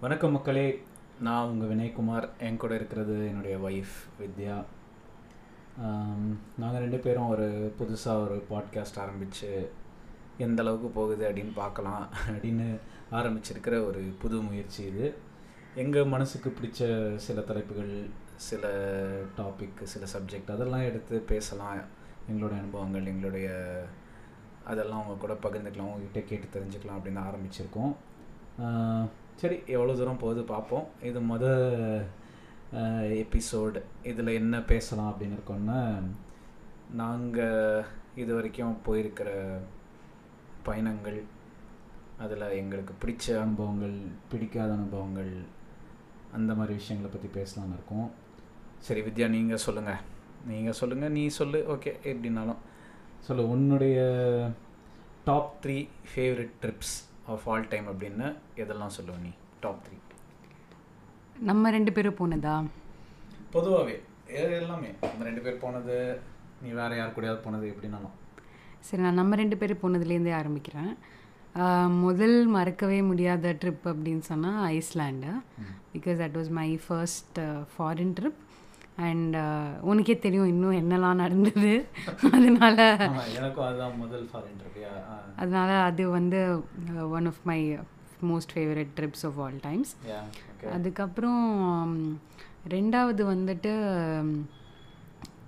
வணக்கம் மக்களே. நான் உங்கள் வினய்குமார். என் கூட இருக்கிறது என்னுடைய ஒய்ஃப் வித்யா. நாங்கள் ரெண்டு பேரும் ஒரு புதுசாக ஒரு பாட்காஸ்ட் ஆரம்பித்து எந்த அளவுக்கு போகுது அப்படின்னு பார்க்கலாம் அப்படின்னு ஆரம்பிச்சிருக்கிற ஒரு புது முயற்சி இது. எங்கள் மனசுக்கு பிடிச்ச சில தலைப்புகள் சில டாபிக் சில சப்ஜெக்ட் அதெல்லாம் எடுத்து பேசலாம். எங்களுடைய அனுபவங்கள் எங்களுடைய அதெல்லாம் அவங்க கூட பகிர்ந்துக்கலாம் உங்ககிட்ட கேட்டு தெரிஞ்சுக்கலாம் அப்படின்னு ஆரம்பிச்சிருக்கோம். சரி எவ்வளோ தூரம் போகுது பார்ப்போம் இது முத எபிசோடு இதில் என்ன பேசலாம் அப்படின்னு இருக்கோன்னா நாங்கள் இது வரைக்கும் போயிருக்கிற பயணங்கள் அதில் எங்களுக்கு பிடிச்ச அனுபவங்கள் பிடிக்காத அனுபவங்கள் அந்த மாதிரி விஷயங்களை பற்றி பேசலான்னு இருக்கோம். சரி வித்யா நீங்கள் சொல்லுங்கள் நீங்கள் சொல்லுங்கள் நீ சொல்லு. ஓகே எப்படின்னாலும் சொல்லு உன்னுடைய top three favourite trips of all time அப்படின்னு எதெல்லாம் சொல்லுவ நீ? டாப் த்ரீ நம்ம ரெண்டு பேரும் போனதா? பொதுவாகவே எல்லாமே. நம்ம ரெண்டு பேர் போனது நீ வேற யார் கூடயாவது போனது எப்படின்னாலும் சரி நான் நம்ம ரெண்டு பேரும் போனதுலேருந்தே ஆரம்பிக்கிறேன். முதல் மறக்கவே முடியாத ட்ரிப் அப்படின்னு சொன்னால் Iceland. Because that was my first foreign trip and உனக்கே தெரியும் இன்னும் என்னெல்லாம் நடந்தது. அதனால எனக்கும் அதுதான் முதல் ஃபாரின் அதனால அது வந்து one of my most favourite trips of all times அதுக்கப்புறம் உம், ரெண்டாவது வந்துட்டு உம்,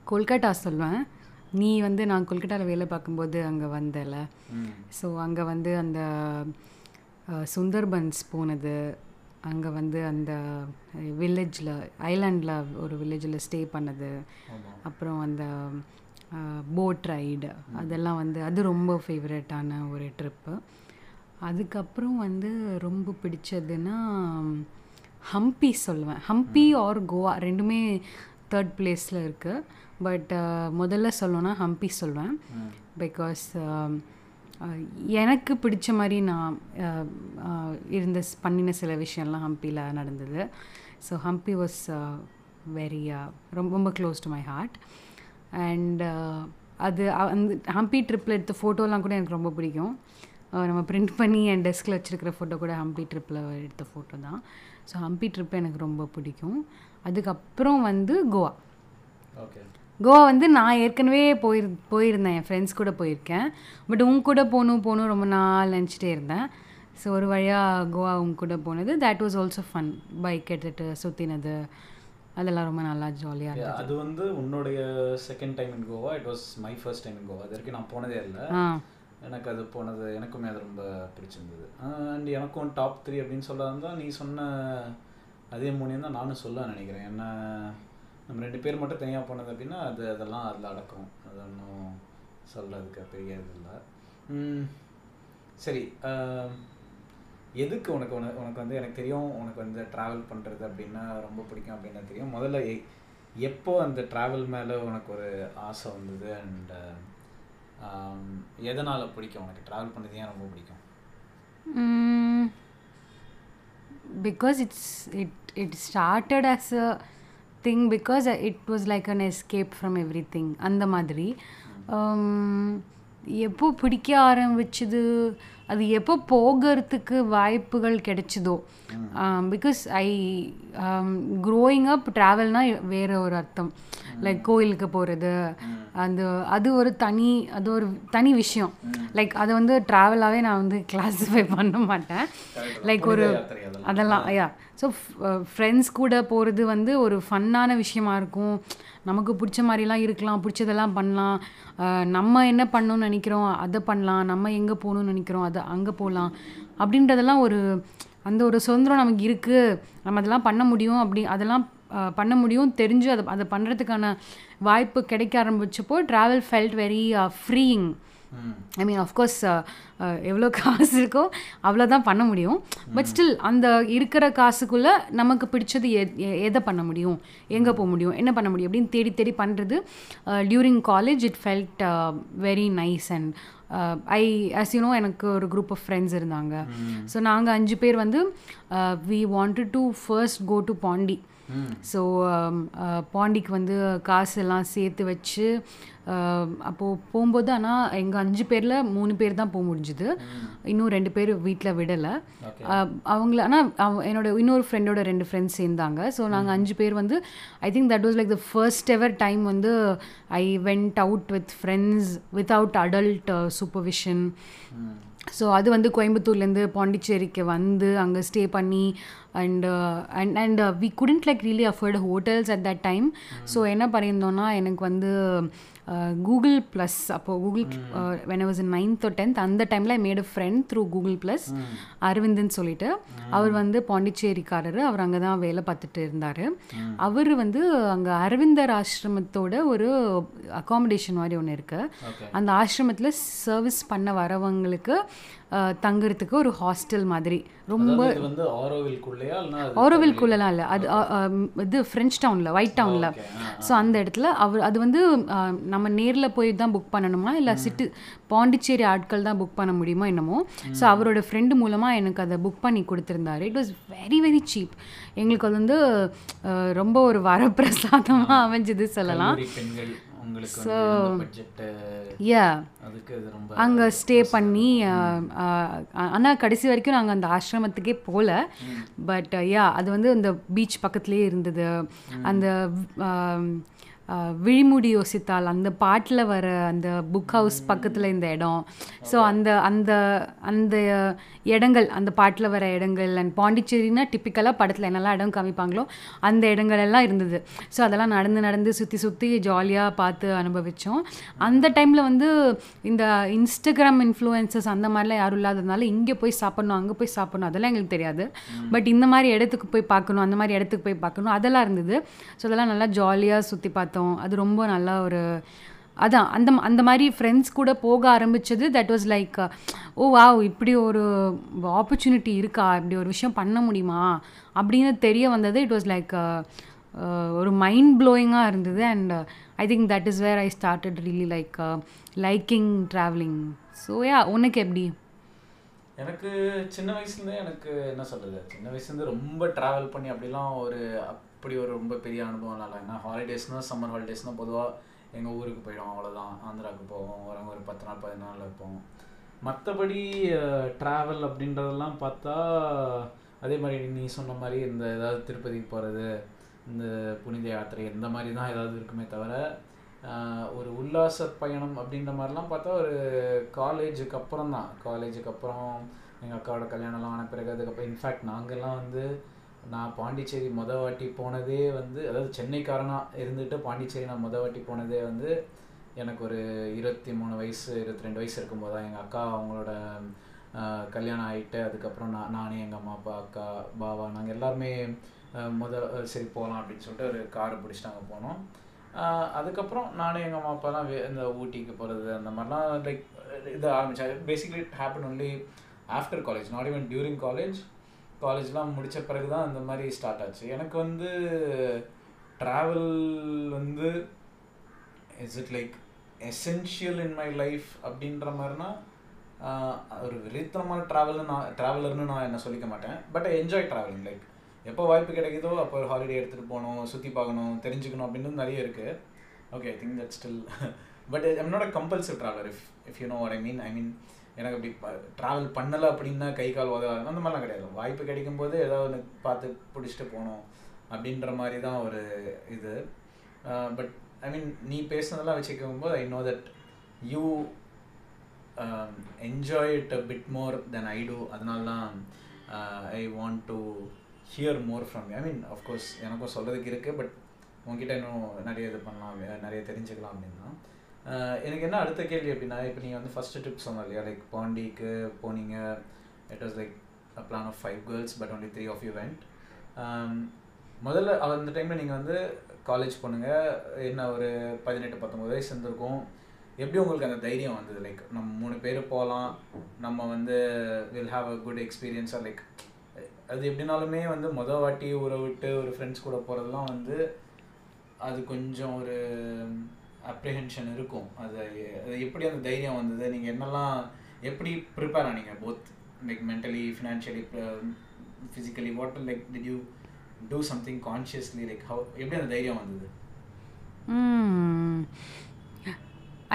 கொல்கட்டா சொல்வேன். நீ வந்து நான் கொல்கட்டாவில் வேலை பார்க்கும்போது அங்கே வந்தல. ஸோ அங்கே வந்து அந்த அஹ், சுந்தர்பன்ஸ் போனது. அங்கே வந்து அந்த வில்லேஜில் ஐலாண்டில் ஒரு வில்லேஜில் ஸ்டே பண்ணது. அப்புறம் அந்த போட் ரைடு அதெல்லாம் வந்து அது ரொம்ப ஃபேவரட்டான ஒரு ட்ரிப்பு அதுக்கப்புறம் வந்து ரொம்ப பிடிச்சதுன்னா ஹம்பி சொல்லுவேன். ஹம்பி ஆர் கோவா ரெண்டுமே தேர்ட் பிளேஸில் இருக்குது பட் முதல்ல சொல்லணும்னா ஹம்பி சொல்வேன் ம். பிகாஸ் எனக்கு பிடிச்ச மாதிரி நான் இருந்த ஸ்- பண்ணின சில விஷயம்லாம் ஹம்பியில் நடந்தது. ஸோ ஹம்பி வாஸ் வெரி ரொம்ப ரொம்ப close to my heart and அது அந்த ஹம்பி ட்ரிப்பில் எடுத்த ஃபோட்டோலாம் கூட எனக்கு ரொம்ப பிடிக்கும். நம்ம பிரிண்ட் பண்ணி என் டெஸ்கில் வச்சுருக்கிற ஃபோட்டோ கூட ஹம்பி ட்ரிப்பில் எடுத்த ஃபோட்டோ தான். ஸோ ஹம்பி ட்ரிப் எனக்கு ரொம்ப பிடிக்கும். அதுக்கப்புறம் வந்து கோவா ஓகே கோவா வந்து நான் ஏற்கனவே போயிரு போயிருந்தேன். என் ஃப்ரெண்ட்ஸ் கூட போயிருக்கேன். பட் உங்க கூட போகணும் போகணும் ரொம்ப நாள் நினச்சிட்டே இருந்தேன். ஸோ ஒரு வழியாக கோவா உங்க கூட போனது. That was also fun bike எடுத்துகிட்டு சுற்றினது அதெல்லாம் ரொம்ப நல்லா ஜாலியாக இருந்தது. அது வந்து உன்னுடைய second time in Goa. It was my first time in Goa. அது வரைக்கும் நான் போனதே இல்லை. எனக்கு அது போனது எனக்குமே அது ரொம்ப பிடிச்சிருந்தது. அண்ட் எனக்கும் டாப் த்ரீ அப்படின்னு சொல்ல இருந்தால் நீ சொன்ன அதே மூணையும் தான் நானும் சொல்ல நினைக்கிறேன். என்ன நம்ம ரெண்டு பேர் மட்டும் தனியாக போனது அப்படின்னா அது அதெல்லாம் அதில் அடக்கும். அது ஒன்றும் சொல்கிறதுக்கு பெரிய இது இல்லை சரி எதுக்கு உனக்கு உனக்கு உனக்கு வந்து எனக்கு தெரியும் உனக்கு வந்து ட்ராவல் பண்ணுறது அப்படின்னா ரொம்ப பிடிக்கும் அப்படின்னு தெரியும். முதல்ல எப்போ அந்த ட்ராவல் மேலே உனக்கு ஒரு ஆசை வந்தது அண்ட் எதனால் பிடிக்கும்? உனக்கு ட்ராவல் பண்ணது ஏன் ரொம்ப பிடிக்கும்? Because it's it it started as a thing because it was like an escape from everything அந்த மாதிரி. Um, எப்போ பிடிக்க ஆரம்பிச்சது? அது எப்போ போகிறதுக்கு வாய்ப்புகள் கிடைச்சதோ? பிகாஸ் ஐ க்ரோயிங் அப் ட்ராவல்னா வேற ஒரு அர்த்தம். லைக் கோயிலுக்கு போகிறது அந்த அது ஒரு தனி அது ஒரு தனி விஷயம். லைக் அதை வந்து ட்ராவலாகவே நான் வந்து கிளாஸிஃபை பண்ண மாட்டேன். லைக் ஒரு அதெல்லாம். அதெல்லாம் யா ஸோ ஃப்ரெண்ட்ஸ் கூட போகிறது வந்து ஒரு ஃபன்னான விஷயமா இருக்கும். நமக்கு பிடிச்ச மாதிரிலாம் இருக்கலாம் பிடிச்சதெல்லாம் பண்ணலாம். நம்ம என்ன பண்ணணும்னு நினைக்கிறோம் அதை பண்ணலாம். நம்ம எங்கே போகணும்னு நினைக்கிறோம் அதை அங்கே போகலாம். அப்படின்றதெல்லாம் ஒரு அந்த ஒரு சுதந்திரம் நமக்கு இருக்குது நம்ம அதெல்லாம் பண்ண முடியும். அப்படி அதெல்லாம் பண்ண முடியும். தெரிஞ்சு அதை அதை பண்ணுறதுக்கான வாய்ப்பு கிடைக்க ஆரம்பிச்சப்போ travel felt very freeing I mean of course எவ்வளோ காசு இருக்கோ அவ்வளோதான் பண்ண முடியும். பட் ஸ்டில் அந்த இருக்கிற காசுக்குள்ளே நமக்கு பிடிச்சது எ எதை பண்ண முடியும்? எங்கே போக முடியும்? என்ன பண்ண முடியும்? அப்படின்னு தேடி தேடி பண்ணுறது during college it felt very nice and I as you know எனக்கு ஒரு குரூப் ஆஃப் ஃப்ரெண்ட்ஸ் இருந்தாங்க. ஸோ நாங்கள் அஞ்சு பேர் வந்து we wanted to first go to Pondy so பாண்டிக்கு வந்து காசு எல்லாம் சேர்த்து வச்சு அப்போது போகும்போது ஆனால் எங்கள் அஞ்சு பேரில் மூணு பேர் தான் போக முடிஞ்சுது. இன்னும் ரெண்டு பேர் வீட்டில் விடலை. அவங்கள ஆனால் என்னோட இன்னொரு ஃப்ரெண்டோட ரெண்டு ஃப்ரெண்ட்ஸ் சேர்ந்தாங்க. ஸோ நாங்கள் அஞ்சு பேர் வந்து I think that was like the first ever time வந்து I went out with friends without adult supervision so அது வந்து கோயம்புத்தூர்லேருந்து பாண்டிச்சேரிக்கு வந்து அங்கே ஸ்டே பண்ணி and and and we couldn't like really afford hotels at that time so என்ன பண்ணியிருந்தோன்னா எனக்கு வந்து கூகுள் ப்ளஸ் அப்போது Google when was in ninth tenth அந்த டைமில் I made a friend through Google plus Aravindan சொல்லிட்டு. அவர் வந்து பாண்டிச்சேரிக்காரர். அவர் அங்கே தான் வேலை பார்த்துட்டு இருந்தார். அவர் வந்து அங்கே அரவிந்தர் ஆசிரமத்தோட ஒரு அகாமடேஷன் மாதிரி ஒன்று இருக்குது அந்த ஆசிரமத்தில் சர்வீஸ் பண்ண வரவங்களுக்கு தங்குறதுக்கு ஒரு ஹாஸ்டல் மாதிரி. ரொம்ப ஆரோவில்குள்ளலாம் இல்லை. அது இது ஃப்ரெஞ்ச் டவுனில் ஒயிட் டவுனில் ஸோ அந்த இடத்துல அவர் அது வந்து நம்ம நேரில் போய் தான் புக் பண்ணணுமா? இல்லை சிட்டு பாண்டிச்சேரி ஆட்கள் தான் புக் பண்ண முடியுமா என்னமோ? ஸோ அவரோட ஃப்ரெண்டு மூலமாக எனக்கு அதை புக் பண்ணி கொடுத்துருந்தாரு. It was very very cheap எங்களுக்கு அது வந்து ரொம்ப ஒரு வரப்பிரசாதமாக அமைஞ்சது சொல்லலாம். பட்ஜெட் யா அங்கே ஸ்டே பண்ணி ஆனால் கடைசி வரைக்கும் நாங்கள் அந்த ஆசிரமத்துக்கே போகல பட் யா அது வந்து அந்த பீச் பக்கத்துலேயே இருந்தது. அந்த விழிமுடி யோசித்தால் அந்த பாட்டில் வர அந்த புக் ஹவுஸ் பக்கத்தில் இந்த இடம். ஸோ அந்த அந்த அந்த இடங்கள் அந்த பாட்டில் வர இடங்கள் அண்ட் பாண்டிச்சேரினா டிப்பிக்கலாக படத்தில் என்னெல்லாம் இடம் காமிப்பாங்களோ அந்த இடங்கள் எல்லாம் இருந்தது. ஸோ அதெல்லாம் நடந்து நடந்து சுற்றி சுற்றி ஜாலியாக பார்த்து அனுபவித்தோம் அந்த டைமில் வந்து இந்த இன்ஸ்டாகிராம் இன்ஃப்ளூயன்சஸ் அந்த மாதிரிலாம் யாரும் இல்லாததுனால இங்கே போய் சாப்பிட்ணும் அங்கே போய் சாப்பிட்ணும் அதெல்லாம் எங்களுக்கு தெரியாது. பட் இந்த மாதிரி இடத்துக்கு போய் பார்க்கணும் அந்த மாதிரி இடத்துக்கு போய் பார்க்கணும் அதெல்லாம் இருந்தது. ஸோ அதெல்லாம் நல்லா ஜாலியாக சுற்றி பார்த்தோம். அது ரொம்ப நல்லா ஒரு அதான் அந்த அந்த மாதிரி ஃப்ரெண்ட்ஸ் கூட போக ஆரம்பிச்சது that was like oh wow இப்படி ஒரு ஆப்பர்ச்சுனிட்டி இருக்கா? இப்படி ஒரு விஷயம் பண்ண முடியுமா? அப்படின்னு தெரிய வந்தது. இட் வாஸ் லைக் ஒரு மைண்ட் ப்ளோயிங்காக இருந்தது. And I think that is where I started really like liking travelling so yeah உனக்கு எப்படி? எனக்கு சின்ன வயசுலேருந்தே எனக்கு என்ன சொல்கிறது சின்ன வயசுலேருந்து ரொம்ப ட்ராவல் பண்ணி அப்படிலாம் ஒரு அப்படி ஒரு ரொம்ப பெரிய அனுபவம்லாம் இல்லை. ஏன்னா ஹாலிடேஸ்னால் சம்மர் ஹாலிடேஸ்னால் பொதுவாக எங்கள் ஊருக்கு போயிடும் அவ்வளோதான் ஆந்திராவுக்கு போவோம் வரவங்க ஒரு பத்து நாள் பதினாலு நாள் இருப்போம் மற்றபடி ட்ராவல் அப்படின்றதெல்லாம் பார்த்தா அதே மாதிரி நீ சொன்ன மாதிரி இந்த ஏதாவது திருப்பதிக்கு போகிறது இந்த புனித யாத்திரை இந்த மாதிரி தான் ஏதாவது இருக்குமே தவிர ஒரு உல்லாச பயணம் அப்படின்ற மாதிரிலாம் பார்த்தா ஒரு காலேஜுக்கு அப்புறம் தான் காலேஜுக்கு அப்புறம் எங்கள் அக்காவோட கல்யாணம்லாம் ஆன பிறகு அதுக்கப்புறம் இன்ஃபேக்ட் நாங்கள்லாம் வந்து நான் பாண்டிச்சேரி மொதல் வாட்டி போனதே வந்து அதாவது சென்னைக்காரனாக இருந்துட்டு பாண்டிச்சேரி நான் மொதல் வாட்டி போனதே வந்து எனக்கு ஒரு இருபத்தி மூணு வயசு இருபத்தி ரெண்டு வயசு இருக்கும்போது தான். எங்கள் அக்கா அவங்களோட கல்யாணம் ஆகிட்டு அதுக்கப்புறம் நான் நானே எங்கள் அம்மா அப்பா அக்கா பாவா நாங்கள் எல்லாருமே முதல் சரி போகலாம் அப்படின்னு சொல்லிட்டு ஒரு காரை பிடிச்சிட்டு அங்கே போனோம். அதுக்கப்புறம் நானும் எங்கள் அம்மா அப்பாலாம் வே- இந்த ஊட்டிக்கு போகிறது அந்த மாதிரிலாம் லைக் இது ஆரம்பித்தேன் basically it happen only after college not even during college காலேஜ்லாம் முடித்த பிறகு தான் அந்த மாதிரி ஸ்டார்ட் ஆச்சு. எனக்கு வந்து ட்ராவல் வந்து is it like essential in my life அப்படின்ற மாதிரினா ஒரு விரித்தனமான ட்ராவல் நான் ட்ராவலர்னு நான் என்ன சொல்லிக்க மாட்டேன். பட் என்ஜாய் ட்ராவலிங் லைக் எப்போ வாய்ப்பு கிடைக்குதோ அப்போ ஒரு ஹாலிடே எடுத்துகிட்டு போகணும் சுற்றி பார்க்கணும் தெரிஞ்சுக்கணும் அப்படின்னு நிறைய இருக்குது okay I think that still but I'm not a compulsive traveller if if you know what I mean I mean எனக்கு அப்படி ட்ராவல் பண்ணலை அப்படின்னா கை கால் உதவாது அந்த மாதிரிலாம் கிடையாது. வாய்ப்பு கிடைக்கும் போது ஏதாவது ஒன்று பார்த்து பிடிச்சிட்டு போகணும் அப்படின்ற மாதிரி தான் ஒரு இது. பட் ஐ மீன் நீ பேசுனதெல்லாம் வச்சுக்கும் போது I know that you enjoy it a bit more than I do அதனால தான் I want to hear more from I mean of course எனக்கும் சொல்கிறதுக்கு இருக்குது பட் உங்ககிட்ட இன்னும் நிறைய இது பண்ணலாம் நிறைய தெரிஞ்சுக்கலாம் அப்படின்னா. எனக்கு என்ன அடுத்த கேள்வி அப்படின்னா இப்போ நீங்கள் வந்து ஃபஸ்ட்டு ட்ரிப் சொன்னோம் இல்லையா? லைக் பாண்டிக்கு போனீங்க. It was like a plan of five girls but only three of you went முதல்ல அந்த டைமில் நீங்கள் வந்து காலேஜ் போனுங்க. என்ன ஒரு பதினெட்டு பத்தொம்பது வயசு இருந்திருக்கும். எப்படி உங்களுக்கு அந்த தைரியம் வந்தது? லைக் நம்ம மூணு பேர் போகலாம். நம்ம வந்து வில் ஹாவ் அ குட் எக்ஸ்பீரியன்ஸாக லைக் அது எப்படினாலுமே வந்து மொதல் வாட்டி ஊரை விட்டு ஒரு ஃப்ரெண்ட்ஸ் கூட போகிறதுலாம் வந்து அது கொஞ்சம் ஒரு அப்ரிஹென்ஷன் இருக்கும். அது அது எப்படி அந்த தைரியம் வந்தது? நீங்கள் என்னெல்லாம் எப்படி prepare ஆனீங்க? Both like mentally financially physically what like did you do something consciously like how எப்படி அந்த தைரியம் வந்தது?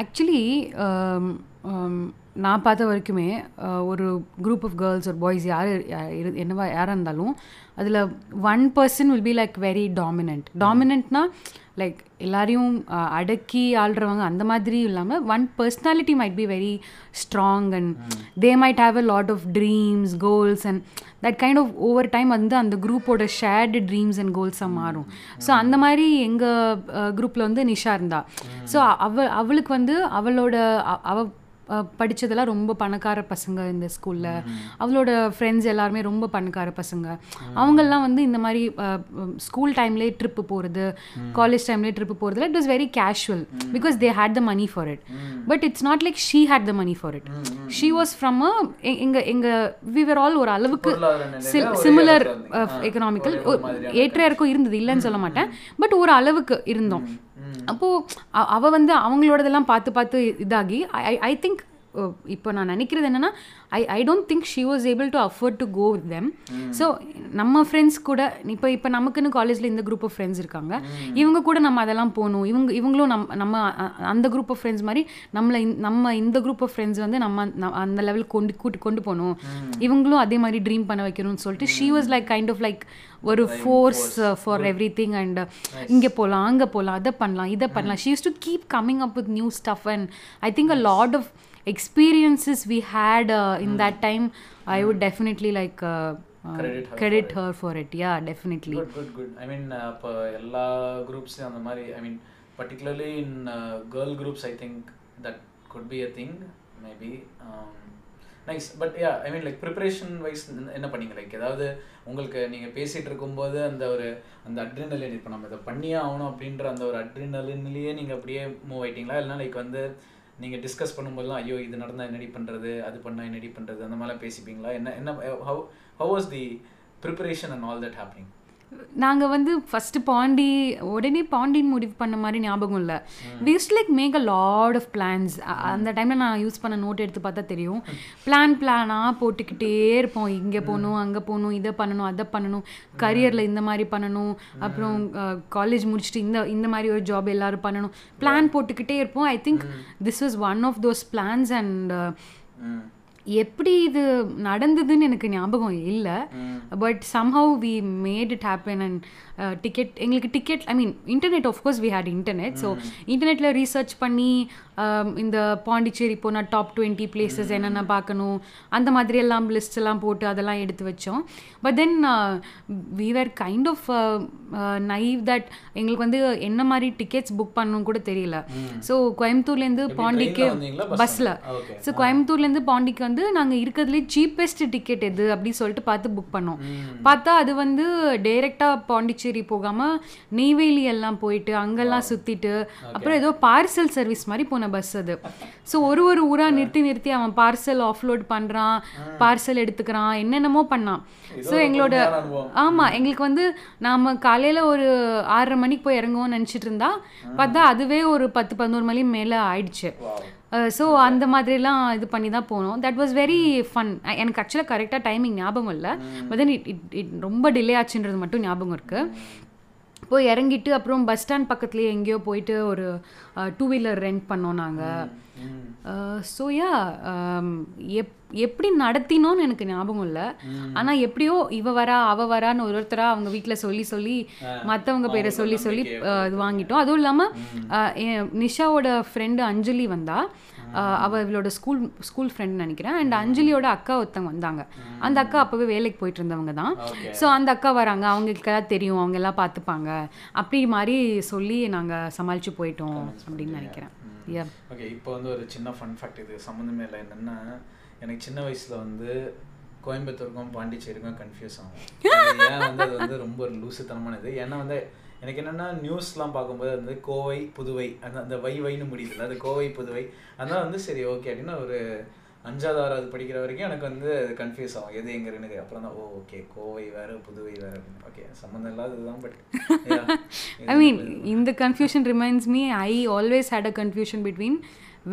ஆக்சுவலி um, um, நான் பார்த்த வரைக்குமே ஒரு குரூப் ஆஃப் கேர்ள்ஸ் ஒரு பாய்ஸ் யார் என்னவா யாராக இருந்தாலும் அதில் one person will be like very dominant டாமினன்ட்னா like எல்லாரையும் அடக்கி ஆள்றவங்க அந்த மாதிரி இல்லாமல் one personality might be very strong and they might have a lot of dreams goals and that kind of over time வந்து அந்த குரூப்போட ஷேர்டு ட்ரீம்ஸ் அண்ட் கோல்ஸாக மாறும். ஸோ அந்த மாதிரி எங்கள் குரூப்பில் வந்து நிஷா இருந்தா. ஸோ அவ அவளுக்கு வந்து அவளோட அ- அவ அஹ், படிச்சதெல்லாம் ரொம்ப பணக்கார பசங்க இந்த ஸ்கூலில். அவளோட ஃப்ரெண்ட்ஸ் எல்லாருமே ரொம்ப பணக்கார பசங்க. அவங்கெல்லாம் வந்து இந்த மாதிரி ஸ்கூல் டைம்லேயே ட்ரிப்பு போகிறது காலேஜ் டைம்லேயே ட்ரிப்பு போகிறதுல it was very casual because they had the money for it but it's not like she had the money for it she was from a எங்க எங்க விவர் ஆல் ஒரு அளவுக்கு சிமிலர் எக்கனாமிக்கல் ஏற்ற இறக்கம் இருந்தது இல்லைன்னு சொல்ல மாட்டேன். பட் ஒரு அளவுக்கு இருந்தோம். அப்போ அ- அவ வந்து அவங்களோடதெல்லாம் பார்த்து பார்த்து இதாகி ஐ ஐ திங்க் இப்போ நான் நினைக்கிறது என்னன்னா I I don't think she was able to afford to go with them so நம்ம ஃப்ரெண்ட்ஸ் கூட இப்போ இப்போ நமக்குன்னு காலேஜில் இந்த குரூப் ஆஃப் ஃப்ரெண்ட்ஸ் இருக்காங்க. இவங்க கூட நம்ம அதெல்லாம் போகணும். இவங்க இவங்களும் நம்ம நம்ம அந்த குரூப் ஆஃப் ஃப்ரெண்ட்ஸ் மாதிரி நம்மளை நம்ம இந்த குரூப் ஆஃப் ஃப்ரெண்ட்ஸ் வந்து நம்ம அந்த லெவல் கொண்டு கூட்டு கொண்டு போகணும். இவங்களும் அதே மாதிரி ட்ரீம் பண்ண வைக்கணும்னு சொல்லிட்டு she was like kind of like ஒரு force for everything and இங்கே போகலாம் அங்கே போகலாம் அதை பண்ணலாம் இதை பண்ணலாம். She use to keep coming up with new stuff and I think a lot of experiences we had uh, in that time i would definitely like uh, uh, Credit her credit for her for it. Yeah definitely. Good good I mean அப்போ எல்லா குரூப்ஸ்லையும் அந்த மாதிரி I mean particularly in girl groups I think that could be a thing maybe nice but yeah I mean like preparation wise என்ன பண்ணீங்க? Like ஏதாவது உங்களுக்கு நீங்கள் பேசிகிட்டு இருக்கும்போது அந்த ஒரு அந்த அட்ரினலின் இப்போ நம்ம இதை பண்ணியே ஆகணும் அப்படின்ற அந்த ஒரு அட்ரினலின்லேயே நீங்கள் அப்படியே மூவ் ஆயிட்டீங்களா? இல்லைனா லைக் வந்து நீங்கள் டிஸ்கஸ் பண்ணும்போதெல்லாம் ஐயோ இது நடந்தால் என்னடி பண்ணுறது அது பண்ணால் என்னடி பண்ணுறது அந்த மாதிரிலாம் பேசிப்பீங்களா? என்ன என்ன how how was the preparation and all that happening நாங்கள் வந்து ஃபஸ்ட்டு பாண்டி உடனே பாண்டின்னு முடிவு பண்ண மாதிரி ஞாபகம் இல்லை. We like make a lot of plans அந்த டைமில் நான் யூஸ் பண்ண நோட் எடுத்து பார்த்தா தெரியும். பிளான் பிளானாக போட்டுக்கிட்டே இருப்போம். இங்கே போகணும் அங்கே போகணும் இதை பண்ணணும் அதை பண்ணணும். கரியரில் இந்த மாதிரி பண்ணணும். அப்புறம் காலேஜ் முடிச்சுட்டு இந்த இந்த மாதிரி ஒரு ஜாப் எல்லாரும் பண்ணணும். பிளான் போட்டுக்கிட்டே இருப்போம். I think this was one of those plans and எப்படி இது நடந்ததுன்னு எனக்கு ஞாபகம் இல்லை. But somehow we made it happen and ticket எங்களுக்கு ticket I mean internet of course we had internet so இன்டர்நெட்டில் ரீசர்ச் பண்ணி இந்த பாண்டிச்சேரி போனால் டாப் டுவெண்ட்டி பிளேசஸ் என்னென்ன பார்க்கணும் அந்த மாதிரி எல்லாம் லிஸ்ட் எல்லாம் போட்டு அதெல்லாம் எடுத்து வச்சோம். But then we were kind of naive that எங்களுக்கு வந்து என்ன மாதிரி டிக்கெட்ஸ் புக் பண்ணணும் கூட தெரியல. ஸோ கோயம்புத்தூர்லேருந்து பாண்டிக்கு பஸ்ஸில். ஸோ கோயம்புத்தூர்லேருந்து பாண்டிக்கு வந்து நாங்கள் இருக்கிறதுலே சீப்பஸ்ட் டிக்கெட் எது அப்படி சொல்லிட்டு பார்த்து புக் பண்ணோம். பார்த்தா அது வந்து டைரெக்டாக பாண்டிச்சேரி போகாமல் நெய்வேலி எல்லாம் போயிட்டு அங்கெல்லாம் சுற்றிட்டு அப்புறம் ஏதோ பார்சல் சர்வீஸ் மாதிரி போன பஸ் அது. ஸோ ஒரு ஒரு ஊராக நிறுத்தி நிறுத்தி அவன் பார்சல் ஆஃப்லோட் பண்ணுறான் பார்சல் எடுத்துக்கிறான் என்னென்னமோ பண்ணான். ஸோ எங்களோட. ஆமாம் எங்களுக்கு வந்து நாம் காலையில் ஒரு ஆறரை மணிக்கு போய் இறங்குவோம்னு நினச்சிட்டு இருந்தா பார்த்தா அதுவே ஒரு பத்து பதினோரு மணி மேலே ஆயிடுச்சு. ஸோ அந்த மாதிரிலாம் இது பண்ணி தான் போனோம். தட் வாஸ் வெரி ஃபன் எனக்கு ஆக்சுவலாக கரெக்டாக டைமிங் ஞாபகம் இல்லை. But then it it it ரொம்ப டிலே ஆச்சுன்றது மட்டும் ஞாபகம் இருக்குது போய் இறங்கிட்டு அப்புறம் பஸ் ஸ்டாண்ட் பக்கத்துலேயே எங்கேயோ போயிட்டு ஒரு டூ வீலர் ரெண்ட் பண்ணோம் நாங்கள் ஸோ யா எப் எப்படி நடத்தினோன்னு எனக்கு ஞாபகம் இல்லை. ஆனால் எப்படியோ இவ வரா அவ வரான்னு ஒரு ஒருத்தரா அவங்க வீட்டில் சொல்லி சொல்லி மற்றவங்க பேரை சொல்லி சொல்லி இது வாங்கிட்டோம். அதுவும் இல்லாமல் நிஷாவோட ஃப்ரெண்டு அஞ்சலி வந்தா அஹ், அவ இவளோட ஸ்கூல் ஸ்கூல் ஃப்ரெண்ட் நினைக்கிறேன். அண்ட் அஞ்சலியோட அக்கா ஒருத்தவங்க வந்தாங்க. அந்த அக்கா அப்போவே வேலைக்கு போயிட்டு இருந்தவங்க தான். ஸோ அந்த அக்கா வராங்க. அவங்களுக்கு எல்லாம் தெரியும். அவங்க எல்லாம் பார்த்துப்பாங்க. அப்படி மாதிரி சொல்லி நாங்கள் சமாளித்து போயிட்டோம் அப்படின்னு நினைக்கிறேன். ஓகே இப்போ வந்து ஒரு சின்ன ஃபன் ஃபேக்ட் இது. சம்மந்தமே இல்லை. என்னென்னா எனக்கு சின்ன வயசில் வந்து கோயம்புத்தூருக்கும் பாண்டிச்சேரிக்கும் கன்ஃபியூஸ் ஆகும். ஏன் வந்து அது வந்து ரொம்ப ஒரு லூசுத்தனமானது? ஏன்னா வந்து எனக்கு என்னென்னா நியூஸ்லாம் பார்க்கும்போது வந்து கோவை புதுவை அந்த அந்த வை வைன்னு முடியுதுல்ல? அது கோவை புதுவை. அதனால் வந்து சரி ஓகே அப்படின்னு ஒரு அஞ்சாவது ஆறாவது படிக்கிற வரைக்கும் எனக்கு வந்து கன்ஃபியூஸ் ஆகும் எது எங்க அப்புறம் தான் ஓ ஓகே கோவை வேற புதுவை வேற அப்படின்னு ஓகே சம்மந்தம் இல்லாததுதான் but I mean, in the confusion reminds me, I always had a confusion between